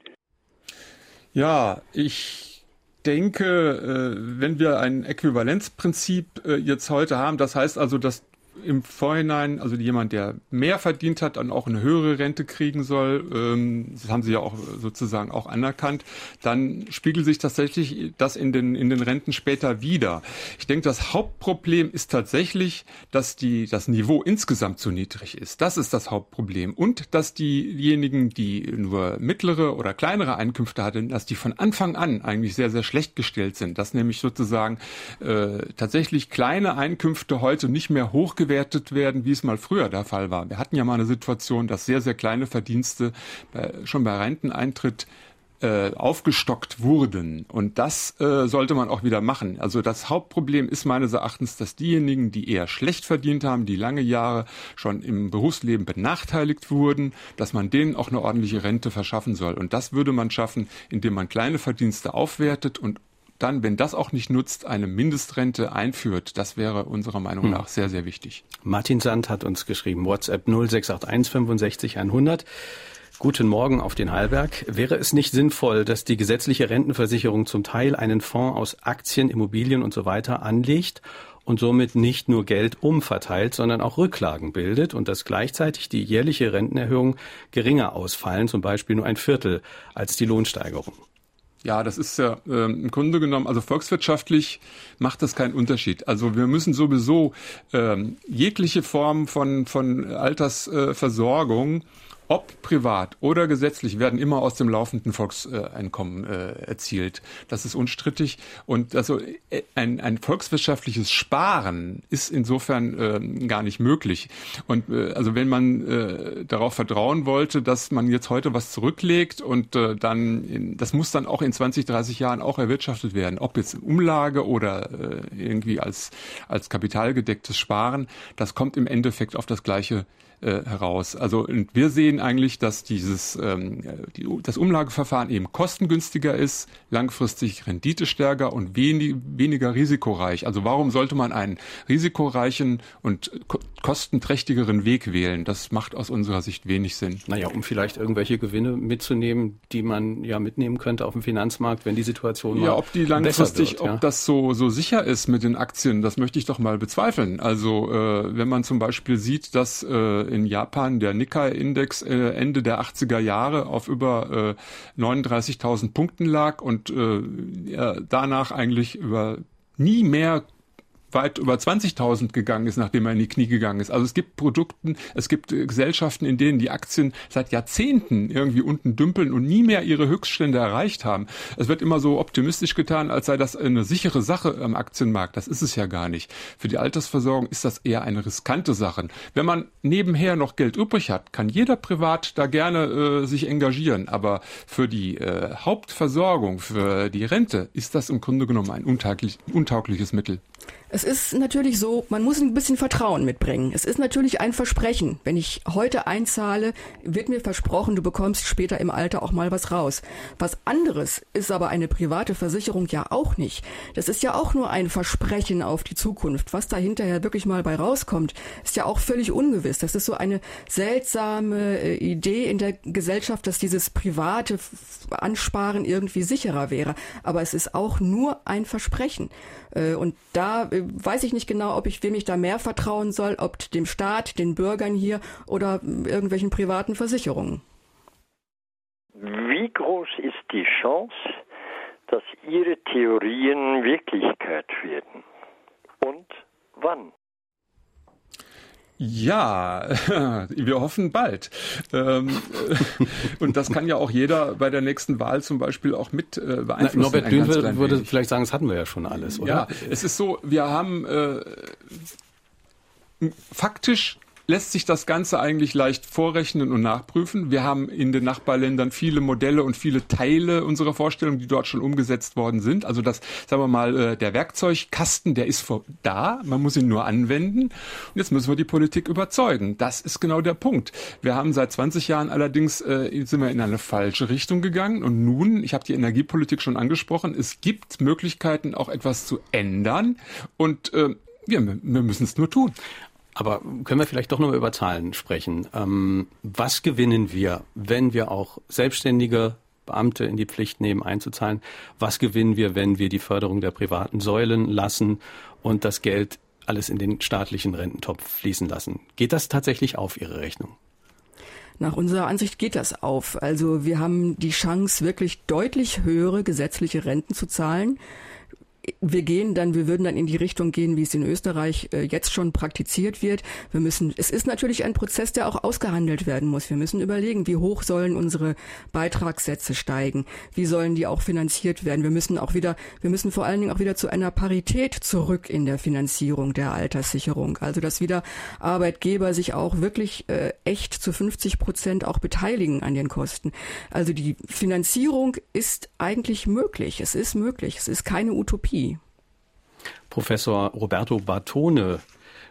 Ja, ich denke, äh, wenn wir ein Äquivalenzprinzip äh, jetzt heute haben, das heißt also, dass im Vorhinein, also jemand, der mehr verdient hat, dann auch eine höhere Rente kriegen soll, ähm, das haben Sie ja auch sozusagen auch anerkannt, dann spiegelt sich tatsächlich das in den, in den Renten später wieder. Ich denke, das Hauptproblem ist tatsächlich, dass die, das Niveau insgesamt zu niedrig ist. Das ist das Hauptproblem. Und dass diejenigen, die nur mittlere oder kleinere Einkünfte hatten, dass die von Anfang an eigentlich sehr, sehr schlecht gestellt sind. Dass nämlich sozusagen äh, tatsächlich kleine Einkünfte heute nicht mehr hochgegangen aufgewertet werden, wie es mal früher der Fall war. Wir hatten ja mal eine Situation, dass sehr, sehr kleine Verdienste bei, schon bei Renteneintritt äh, aufgestockt wurden. Und das äh, sollte man auch wieder machen. Also das Hauptproblem ist meines Erachtens, dass diejenigen, die eher schlecht verdient haben, die lange Jahre schon im Berufsleben benachteiligt wurden, dass man denen auch eine ordentliche Rente verschaffen soll. Und das würde man schaffen, indem man kleine Verdienste aufwertet und dann, wenn das auch nicht nutzt, eine Mindestrente einführt. Das wäre unserer Meinung hm. nach sehr, sehr wichtig. Martin Sand hat uns geschrieben, WhatsApp 0681 65 100. Guten Morgen auf den Hallberg. Wäre es nicht sinnvoll, dass die gesetzliche Rentenversicherung zum Teil einen Fonds aus Aktien, Immobilien und so weiter anlegt und somit nicht nur Geld umverteilt, sondern auch Rücklagen bildet und dass gleichzeitig die jährliche Rentenerhöhung geringer ausfallen, zum Beispiel nur ein Viertel als die Lohnsteigerung? Ja, das ist ja äh, im Grunde genommen, also volkswirtschaftlich macht das keinen Unterschied. Also wir müssen sowieso ähm, jegliche Form von, von Altersversorgung ob privat oder gesetzlich, werden immer aus dem laufenden Volkseinkommen äh, erzielt. Das ist unstrittig. Und also äh, ein, ein volkswirtschaftliches Sparen ist insofern äh, gar nicht möglich. Und äh, also wenn man darauf vertrauen wollte, dass man jetzt heute was zurücklegt und dann, das muss dann auch in 20, 30 Jahren auch erwirtschaftet werden, ob jetzt Umlage oder irgendwie als, als kapitalgedecktes Sparen, das kommt im Endeffekt auf das gleiche äh, heraus. Also wir sehen eigentlich, dass dieses ähm, die, das Umlageverfahren eben kostengünstiger ist, langfristig renditestärker und wenig, weniger risikoreich. Also warum sollte man einen risikoreichen und ko kostenträchtigeren Weg wählen? Das macht aus unserer Sicht wenig Sinn. Naja, um vielleicht irgendwelche Gewinne mitzunehmen, die man ja mitnehmen könnte auf dem Finanzmarkt, wenn die Situation Ja, ob die langfristig, wird, ja? ob das so so sicher ist mit den Aktien, das möchte ich doch mal bezweifeln. Also äh, wenn man zum Beispiel sieht, dass äh, in Japan. Der Nikkei-Index äh, Ende der 80er Jahre auf über äh, 39.000 Punkten lag und äh, danach eigentlich über nie mehr weit über 20.000 gegangen ist, nachdem er in die Knie gegangen ist. Also es gibt Produkten, es gibt äh, Gesellschaften, in denen die Aktien seit Jahrzehnten irgendwie unten dümpeln und nie mehr ihre Höchststände erreicht haben. Es wird immer so optimistisch getan, als sei das eine sichere Sache am Aktienmarkt. Das ist es ja gar nicht. Für die Altersversorgung ist das eher eine riskante Sache. Wenn man nebenher noch Geld übrig hat, kann jeder privat da gerne äh, sich engagieren. Aber für die äh, Hauptversorgung, für die Rente ist das im Grunde genommen ein untauglich, untaugliches Mittel. Es ist natürlich so, man muss ein bisschen Vertrauen mitbringen. Es ist natürlich ein Versprechen. Wenn ich heute einzahle, wird mir versprochen, du bekommst später im Alter auch mal was raus. Was anderes ist aber eine private Versicherung ja auch nicht. Das ist ja auch nur ein Versprechen auf die Zukunft. Was da hinterher wirklich mal bei rauskommt, ist ja auch völlig ungewiss. Das ist so eine seltsame äh, Idee in der Gesellschaft, dass dieses private Ansparen irgendwie sicherer wäre. Aber es ist auch nur ein Versprechen. Äh, und da äh, weiß ich nicht genau, ob ich wem ich da mehr vertrauen soll, ob dem Staat, den Bürgern hier oder irgendwelchen privaten Versicherungen. Wie groß ist die Chance, dass Ihre Theorien Wirklichkeit werden? Und wann? Ja, wir hoffen bald. Ähm, und das kann ja auch jeder bei der nächsten Wahl zum Beispiel auch mit äh, beeinflussen. Norbert Dünn würde, würde vielleicht sagen, das hatten wir ja schon alles, oder? Ja, es ist so, wir haben äh, faktisch lässt sich das Ganze eigentlich leicht vorrechnen und nachprüfen. Wir haben in den Nachbarländern viele Modelle und viele Teile unserer Vorstellung, die dort schon umgesetzt worden sind. Also das, sagen wir mal, äh, der Werkzeugkasten, der ist da, man muss ihn nur anwenden. Und jetzt müssen wir die Politik überzeugen. Das ist genau der Punkt. Wir haben seit 20 Jahren allerdings, äh, sind wir in eine falsche Richtung gegangen. Und nun, ich habe die Energiepolitik schon angesprochen, es gibt Möglichkeiten, auch etwas zu ändern. Und äh, wir, wir müssen es nur tun. Aber können wir vielleicht doch nochmal über Zahlen sprechen? Ähm, was gewinnen wir, wenn wir auch selbstständige Beamte in die Pflicht nehmen, einzuzahlen? Was gewinnen wir, wenn wir die Förderung der privaten Säulen lassen und das Geld alles in den staatlichen Rententopf fließen lassen? Geht das tatsächlich auf Ihre Rechnung? Nach unserer Ansicht geht das auf. Also wir haben die Chance, wirklich deutlich höhere gesetzliche Renten zu zahlen wir gehen dann, wir würden dann in die Richtung gehen, wie es in Österreich äh, jetzt schon praktiziert wird. Wir müssen, es ist natürlich ein Prozess, der auch ausgehandelt werden muss. Wir müssen überlegen, wie hoch sollen unsere Beitragssätze steigen? Wie sollen die auch finanziert werden? Wir müssen auch wieder, wir müssen vor allen Dingen auch wieder zu einer Parität zurück in der Finanzierung der Alterssicherung. Also, dass wieder Arbeitgeber sich auch wirklich äh, echt zu 50 Prozent auch beteiligen an den Kosten. Also die Finanzierung ist eigentlich möglich. Es ist möglich. Es ist keine Utopie. Therapie. Professor Roberto Bartone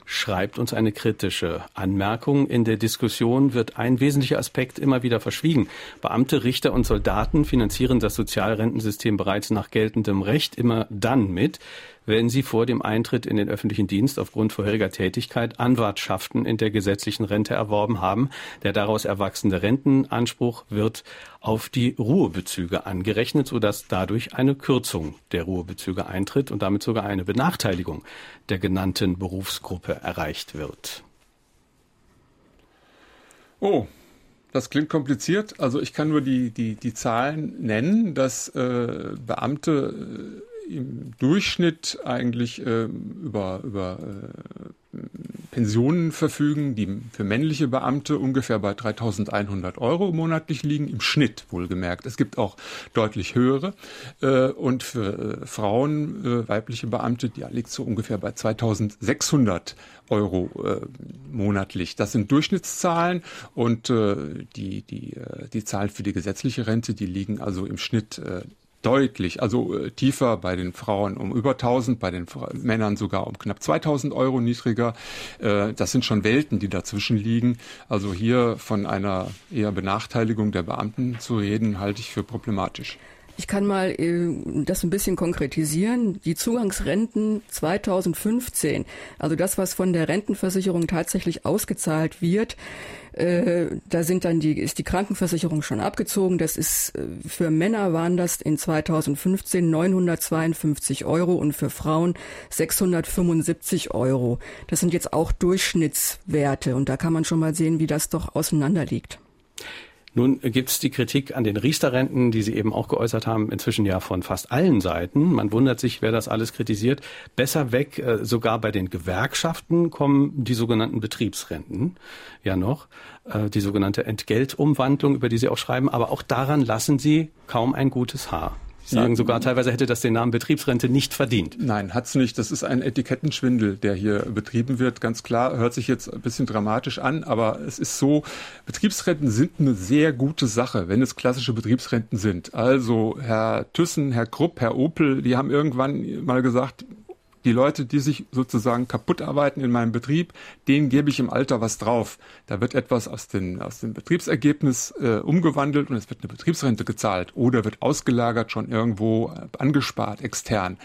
schreibt uns eine kritische Anmerkung. In der Diskussion wird ein wesentlicher Aspekt immer wieder verschwiegen. Beamte, Richter und Soldaten finanzieren das Sozialrentensystem bereits nach geltendem Recht immer dann mit, wenn sie vor dem Eintritt in den öffentlichen Dienst aufgrund vorheriger Tätigkeit Anwartschaften in der gesetzlichen Rente erworben haben. Der daraus erwachsene Rentenanspruch wird auf die Ruhebezüge angerechnet, sodass dadurch eine Kürzung der Ruhebezüge eintritt und damit sogar eine Benachteiligung der genannten Berufsgruppe erreicht wird. Oh, das klingt kompliziert. Also ich kann nur die, die, die Zahlen nennen, dass äh, Beamte äh, im Durchschnitt eigentlich äh, über, über äh, Pensionen verfügen, die für männliche Beamte ungefähr bei 3100 Euro monatlich liegen, im Schnitt wohlgemerkt. Es gibt auch deutlich höhere. Äh, und für äh, Frauen, äh, weibliche Beamte, die liegt so ungefähr bei 2600 Euro äh, monatlich. Das sind Durchschnittszahlen und die, die, die Zahlen für die gesetzliche Rente, die liegen also im Schnitt deutlich, also äh, tiefer bei den Frauen um über 1000, bei den Männern sogar um knapp 2000 Euro niedriger. Äh, das sind schon Welten, die dazwischen liegen. Also hier von einer eher Benachteiligung der Beamten zu reden, halte ich für problematisch. Ich kann mal äh, das ein bisschen konkretisieren. Die Zugangsrenten 2015, also das, was von der Rentenversicherung tatsächlich ausgezahlt wird, äh, da sind dann die, ist die Krankenversicherung schon abgezogen. Das ist, äh, für Männer waren das in 2015 952 Euro und für Frauen 675 Euro. Das sind jetzt auch Durchschnittswerte und da kann man schon mal sehen, wie das doch auseinander liegt. Nun gibt es die Kritik an den Riester-Renten, die Sie eben auch geäußert haben, inzwischen ja von fast allen Seiten. Man wundert sich, wer das alles kritisiert. Besser weg, äh, sogar bei den Gewerkschaften kommen die sogenannten Betriebsrenten ja noch, äh, die sogenannte Entgeltumwandlung, über die Sie auch schreiben. Aber auch daran lassen Sie kaum ein gutes Haar. Sie sagen sogar teilweise hätte das den Namen Betriebsrente nicht verdient. Nein, hat's nicht. Das ist ein Etikettenschwindel, der hier betrieben wird. Ganz klar, hört sich jetzt ein bisschen dramatisch an, aber es ist so, Betriebsrenten sind eine sehr gute Sache, wenn es klassische Betriebsrenten sind. Also Herr Thyssen, Herr Krupp, Herr Opel, die haben irgendwann mal gesagt, die Leute, die sich sozusagen kaputt arbeiten in meinem Betrieb, denen gebe ich im Alter was drauf. Da wird etwas aus, den, aus dem Betriebsergebnis äh, umgewandelt und es wird eine Betriebsrente gezahlt oder wird ausgelagert, schon irgendwo äh, angespart, extern.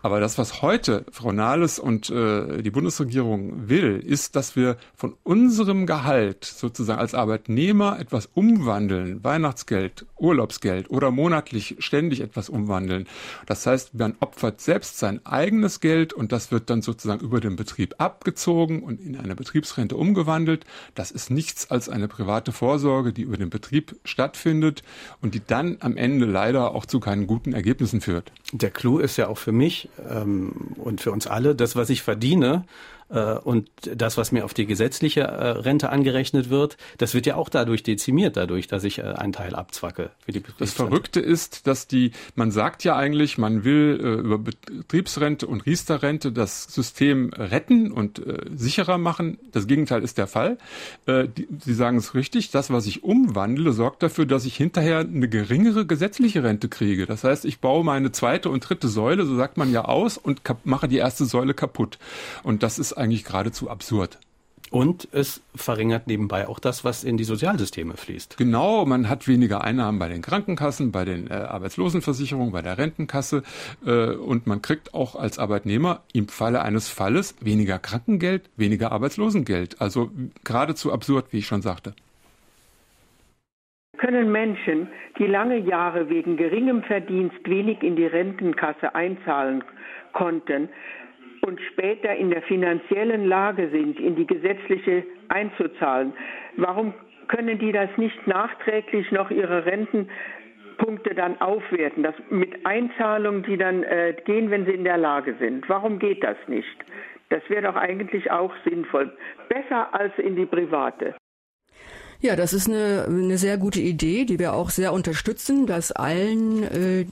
Aber das, was heute Frau Nahles und äh, die Bundesregierung will, ist, dass wir von unserem Gehalt sozusagen als Arbeitnehmer etwas umwandeln, Weihnachtsgeld, Urlaubsgeld oder monatlich ständig etwas umwandeln. Das heißt, man opfert selbst sein eigenes Geld und das wird dann sozusagen über den Betrieb abgezogen und in eine Betriebsrente umgewandelt. Das ist nichts als eine private Vorsorge, die über den Betrieb stattfindet und die dann am Ende leider auch zu keinen guten Ergebnissen führt. Der Clou ist ja auch für mich, ähm, und für uns alle, das, was ich verdiene, und das, was mir auf die gesetzliche äh, Rente angerechnet wird, das wird ja auch dadurch dezimiert, dadurch, dass ich äh, einen Teil abzwacke. Für die das Verrückte ist, dass die, man sagt ja eigentlich, man will über Betriebsrente und Riester-Rente das System retten und sicherer machen. Das Gegenteil ist der Fall. Sie sagen es richtig, das, was ich umwandle, sorgt dafür, dass ich hinterher eine geringere gesetzliche Rente kriege. Das heißt, ich baue meine zweite und dritte Säule, so sagt man ja, aus und mache die erste Säule kaputt. Und das ist eigentlich geradezu absurd. Und es verringert nebenbei auch das, was in die Sozialsysteme fließt. Genau, man hat weniger Einnahmen bei den Krankenkassen, bei den äh, Arbeitslosenversicherungen, bei der Rentenkasse äh, und man kriegt auch als Arbeitnehmer im Falle eines Falles weniger Krankengeld, weniger Arbeitslosengeld. Also geradezu absurd, wie ich schon sagte. Können Menschen, die lange Jahre wegen geringem Verdienst wenig in die Rentenkasse einzahlen konnten, und später in der finanziellen Lage sind, in die gesetzliche einzuzahlen, warum können die das nicht nachträglich noch ihre Rentenpunkte dann aufwerten, das mit Einzahlungen, die dann äh, gehen, wenn sie in der Lage sind? Warum geht das nicht? Das wäre doch eigentlich auch sinnvoll. Besser als in die private. Ja, das ist eine, eine sehr gute Idee, die wir auch sehr unterstützen, dass allen äh,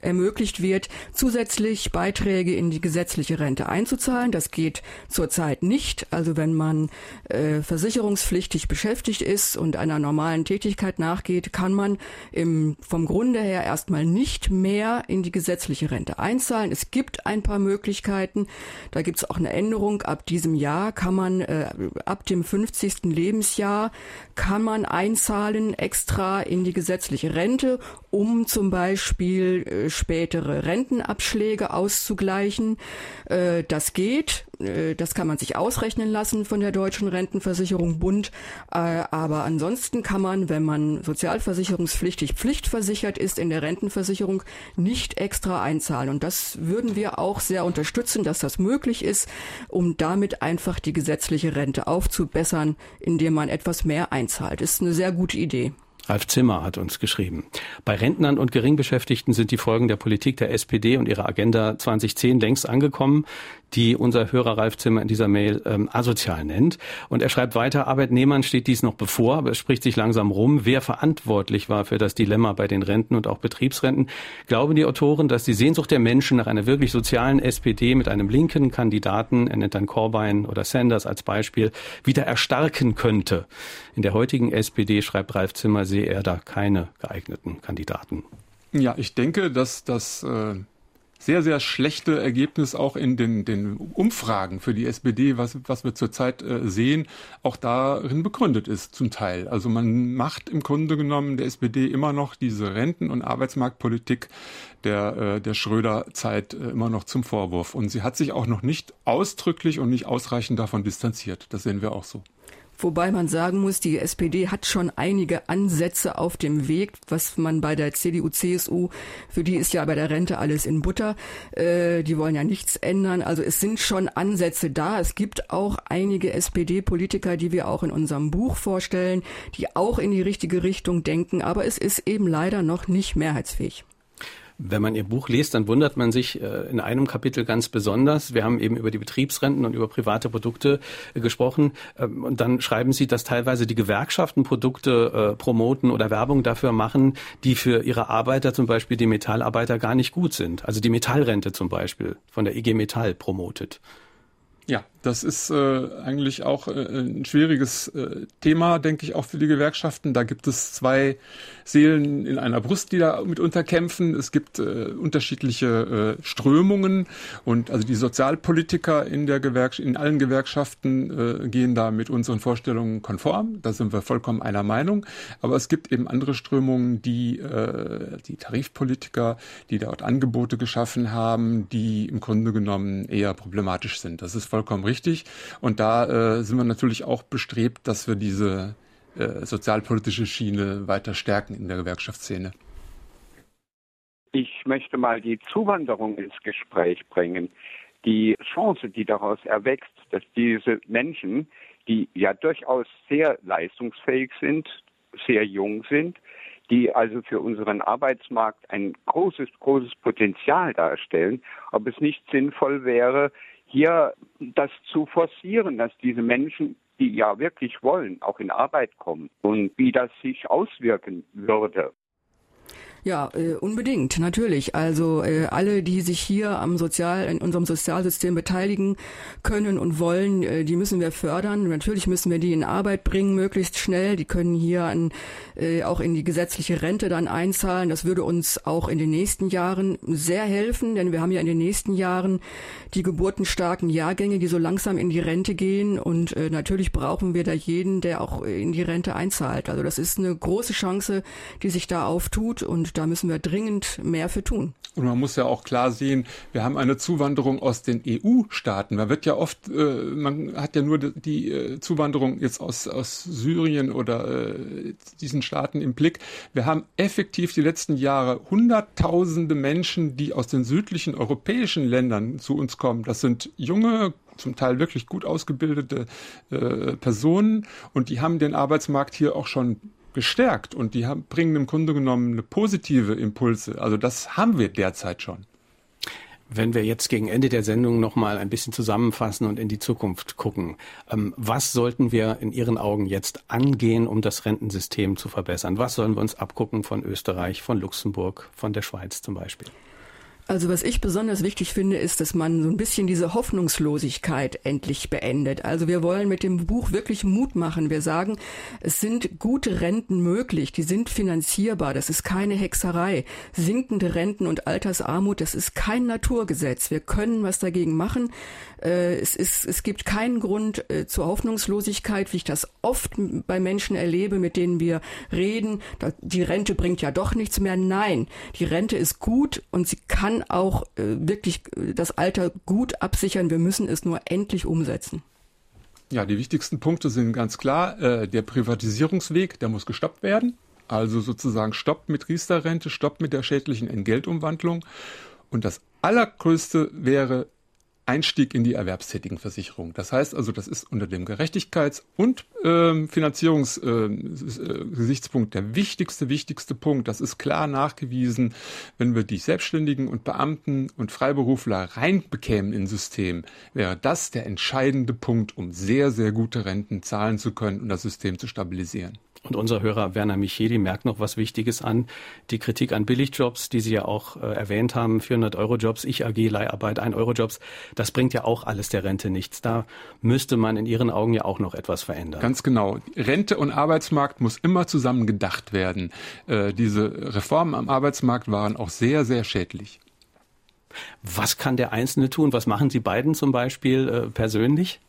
ermöglicht wird, zusätzlich Beiträge in die gesetzliche Rente einzuzahlen. Das geht zurzeit nicht. Also wenn man äh, versicherungspflichtig beschäftigt ist und einer normalen Tätigkeit nachgeht, kann man im, vom Grunde her erstmal nicht mehr in die gesetzliche Rente einzahlen. Es gibt ein paar Möglichkeiten. Da gibt es auch eine Änderung. Ab diesem Jahr kann man äh, ab dem 50. Lebensjahr kann man einzahlen extra in die gesetzliche Rente, um zum Beispiel äh, spätere Rentenabschläge auszugleichen. Äh, das geht, das kann man sich ausrechnen lassen von der deutschen Rentenversicherung Bund. Äh, aber ansonsten kann man, wenn man sozialversicherungspflichtig pflichtversichert ist in der Rentenversicherung, nicht extra einzahlen. Und das würden wir auch sehr unterstützen, dass das möglich ist, um damit einfach die gesetzliche Rente aufzubessern, indem man etwas mehr einzahlt. Ist eine sehr gute Idee. Ralf Zimmer hat uns geschrieben. Bei Rentnern und Geringbeschäftigten sind die Folgen der Politik der SPD und ihrer Agenda 2010 längst angekommen, die unser Hörer Ralf Zimmer in dieser Mail ähm, asozial nennt. Und er schreibt weiter, Arbeitnehmern steht dies noch bevor, aber es spricht sich langsam rum, wer verantwortlich war für das Dilemma bei den Renten und auch Betriebsrenten. Glauben die Autoren, dass die Sehnsucht der Menschen nach einer wirklich sozialen SPD mit einem linken Kandidaten, er nennt dann Corbyn oder Sanders als Beispiel, wieder erstarken könnte? In der heutigen SPD, schreibt Ralf Zimmer, sehe er da keine geeigneten Kandidaten. Ja, ich denke, dass das äh, sehr, sehr schlechte Ergebnis auch in den, den Umfragen für die SPD, was, was wir zurzeit äh, sehen, auch darin begründet ist zum Teil. Also man macht im Grunde genommen der SPD immer noch diese Renten- und Arbeitsmarktpolitik der, äh, der Schröder-Zeit äh, immer noch zum Vorwurf. Und sie hat sich auch noch nicht ausdrücklich und nicht ausreichend davon distanziert. Das sehen wir auch so. Wobei man sagen muss, die SPD hat schon einige Ansätze auf dem Weg, was man bei der CDU, CSU, für die ist ja bei der Rente alles in Butter, äh, die wollen ja nichts ändern. Also es sind schon Ansätze da. Es gibt auch einige SPD-Politiker, die wir auch in unserem Buch vorstellen, die auch in die richtige Richtung denken, aber es ist eben leider noch nicht mehrheitsfähig. Wenn man Ihr Buch liest, dann wundert man sich äh, in einem Kapitel ganz besonders. Wir haben eben über die Betriebsrenten und über private Produkte äh, gesprochen. Ähm, und dann schreiben Sie, dass teilweise die Gewerkschaften Produkte äh, promoten oder Werbung dafür machen, die für ihre Arbeiter, zum Beispiel die Metallarbeiter, gar nicht gut sind. Also die Metallrente zum Beispiel von der IG Metall promotet. Ja, das ist äh, eigentlich auch äh, ein schwieriges äh, Thema, denke ich, auch für die Gewerkschaften. Da gibt es zwei Seelen in einer Brust, die da mitunter kämpfen. Es gibt äh, unterschiedliche äh, Strömungen und also die Sozialpolitiker in der Gewerkschaft, in allen Gewerkschaften äh, gehen da mit unseren Vorstellungen konform. Da sind wir vollkommen einer Meinung. Aber es gibt eben andere Strömungen, die äh, die Tarifpolitiker, die dort Angebote geschaffen haben, die im Grunde genommen eher problematisch sind. Das ist vollkommen richtig. Und da äh, sind wir natürlich auch bestrebt, dass wir diese äh, sozialpolitische Schiene weiter stärken in der Gewerkschaftsszene. Ich möchte mal die Zuwanderung ins Gespräch bringen. Die Chance, die daraus erwächst, dass diese Menschen, die ja durchaus sehr leistungsfähig sind, sehr jung sind, die also für unseren Arbeitsmarkt ein großes, großes Potenzial darstellen, ob es nicht sinnvoll wäre, hier das zu forcieren, dass diese Menschen, die ja wirklich wollen, auch in Arbeit kommen und wie das sich auswirken würde. Ja, äh, unbedingt, natürlich. Also äh, alle, die sich hier am Sozial, in unserem Sozialsystem beteiligen können und wollen, äh, die müssen wir fördern. Natürlich müssen wir die in Arbeit bringen, möglichst schnell. Die können hier an, äh, auch in die gesetzliche Rente dann einzahlen. Das würde uns auch in den nächsten Jahren sehr helfen, denn wir haben ja in den nächsten Jahren die geburtenstarken Jahrgänge, die so langsam in die Rente gehen. Und äh, natürlich brauchen wir da jeden, der auch in die Rente einzahlt. Also das ist eine große Chance, die sich da auftut. Und da müssen wir dringend mehr für tun. Und man muss ja auch klar sehen, wir haben eine Zuwanderung aus den EU-Staaten. Man wird ja oft, äh, man hat ja nur die äh, Zuwanderung jetzt aus, aus Syrien oder äh, diesen Staaten im Blick. Wir haben effektiv die letzten Jahre Hunderttausende Menschen, die aus den südlichen europäischen Ländern zu uns kommen. Das sind junge, zum Teil wirklich gut ausgebildete äh, Personen und die haben den Arbeitsmarkt hier auch schon gestärkt und die haben, bringen im Grunde genommen eine positive Impulse. Also das haben wir derzeit schon. Wenn wir jetzt gegen Ende der Sendung noch mal ein bisschen zusammenfassen und in die Zukunft gucken, ähm, was sollten wir in Ihren Augen jetzt angehen, um das Rentensystem zu verbessern? Was sollen wir uns abgucken von Österreich, von Luxemburg, von der Schweiz zum Beispiel? Also was ich besonders wichtig finde, ist, dass man so ein bisschen diese Hoffnungslosigkeit endlich beendet. Also wir wollen mit dem Buch wirklich Mut machen. Wir sagen, es sind gute Renten möglich, die sind finanzierbar, das ist keine Hexerei. Sinkende Renten und Altersarmut, das ist kein Naturgesetz. Wir können was dagegen machen. Äh, es, ist, es gibt keinen Grund äh, zur Hoffnungslosigkeit, wie ich das oft bei Menschen erlebe, mit denen wir reden. Die Rente bringt ja doch nichts mehr. Nein, die Rente ist gut und sie kann auch äh, wirklich äh, das Alter gut absichern. Wir müssen es nur endlich umsetzen. Ja, die wichtigsten Punkte sind ganz klar. Äh, der Privatisierungsweg, der muss gestoppt werden. Also sozusagen Stopp mit Riester-Rente, Stopp mit der schädlichen Entgeltumwandlung. Und das Allergrößte wäre Einstieg in die Erwerbstätigenversicherung. Das heißt also, das ist unter dem Gerechtigkeits- und ähm, äh, Finanzierungsgesichtspunkt äh, der wichtigste, wichtigste Punkt. Das ist klar nachgewiesen, wenn wir die Selbstständigen und Beamten und Freiberufler reinbekämen ins System, wäre das der entscheidende Punkt, um sehr, sehr gute Renten zahlen zu können und das System zu stabilisieren. Und unser Hörer Werner Micheli merkt noch was Wichtiges an. Die Kritik an Billigjobs, die Sie ja auch äh, erwähnt haben, 400 Euro Jobs, Ich AG, Leiharbeit, 1 Euro Jobs, das bringt ja auch alles der Rente nichts. Da müsste man in Ihren Augen ja auch noch etwas verändern. Ganz genau. Rente und Arbeitsmarkt muss immer zusammen gedacht werden. Äh, diese Reformen am Arbeitsmarkt waren auch sehr, sehr schädlich. Was kann der Einzelne tun? Was machen Sie beiden zum Beispiel äh, persönlich?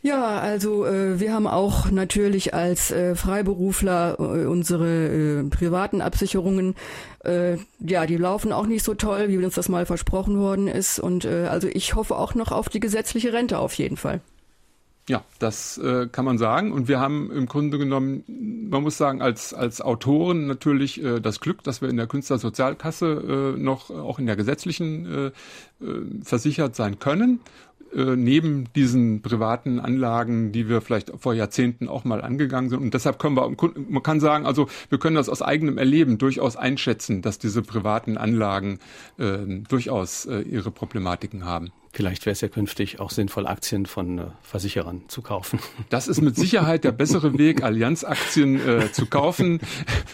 Ja, also äh, wir haben auch natürlich als äh, Freiberufler äh, unsere äh, privaten Absicherungen. Äh, ja, die laufen auch nicht so toll, wie uns das mal versprochen worden ist. Und äh, also ich hoffe auch noch auf die gesetzliche Rente auf jeden Fall. Ja, das äh, kann man sagen. Und wir haben im Grunde genommen, man muss sagen, als, als Autoren natürlich äh, das Glück, dass wir in der Künstlersozialkasse äh, noch auch in der gesetzlichen versichert sein können äh, neben diesen privaten Anlagen, die wir vielleicht vor Jahrzehnten auch mal angegangen sind. Und deshalb können wir, man kann sagen, also wir können das aus eigenem Erleben durchaus einschätzen, dass diese privaten Anlagen äh, durchaus äh, ihre Problematiken haben. Vielleicht wäre es ja künftig auch sinnvoll, Aktien von äh, Versicherern zu kaufen. Das ist mit Sicherheit der bessere Weg, Allianzaktien äh, zu kaufen,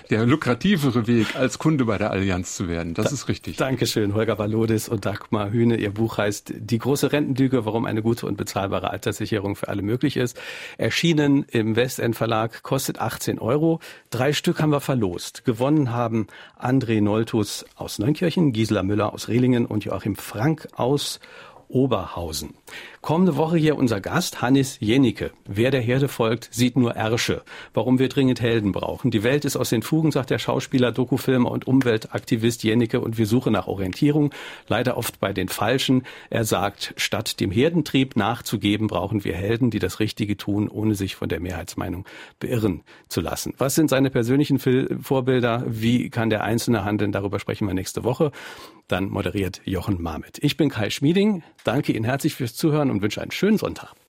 der lukrativere Weg, als Kunde bei der Allianz zu werden. Das da, ist richtig. Dankeschön, Holger Balodis und Dagmar Hühne. Ihr Buch heißt Die große Rentenlüge, warum eine gute und bezahlbare Alterssicherung für alle möglich ist. Erschienen im Westend Verlag, kostet 18 Euro. Drei Stück haben wir verlost. Gewonnen haben André Noltus aus Neunkirchen, Gisela Müller aus Rehlingen und Joachim Frank aus Oberhausen. Kommende Woche hier unser Gast, Hannes Jenicke. Wer der Herde folgt, sieht nur Ärsche. Warum wir dringend Helden brauchen. Die Welt ist aus den Fugen, sagt der Schauspieler, Dokufilmer und Umweltaktivist Jenicke und wir suchen nach Orientierung. Leider oft bei den Falschen. Er sagt, statt dem Herdentrieb nachzugeben, brauchen wir Helden, die das Richtige tun, ohne sich von der Mehrheitsmeinung beirren zu lassen. Was sind seine persönlichen Vorbilder? Wie kann der Einzelne handeln? Darüber sprechen wir nächste Woche. Dann moderiert Jochen Marmet. Ich bin Kai Schmieding. Danke Ihnen herzlich fürs Zuhören und wünsche einen schönen Sonntag.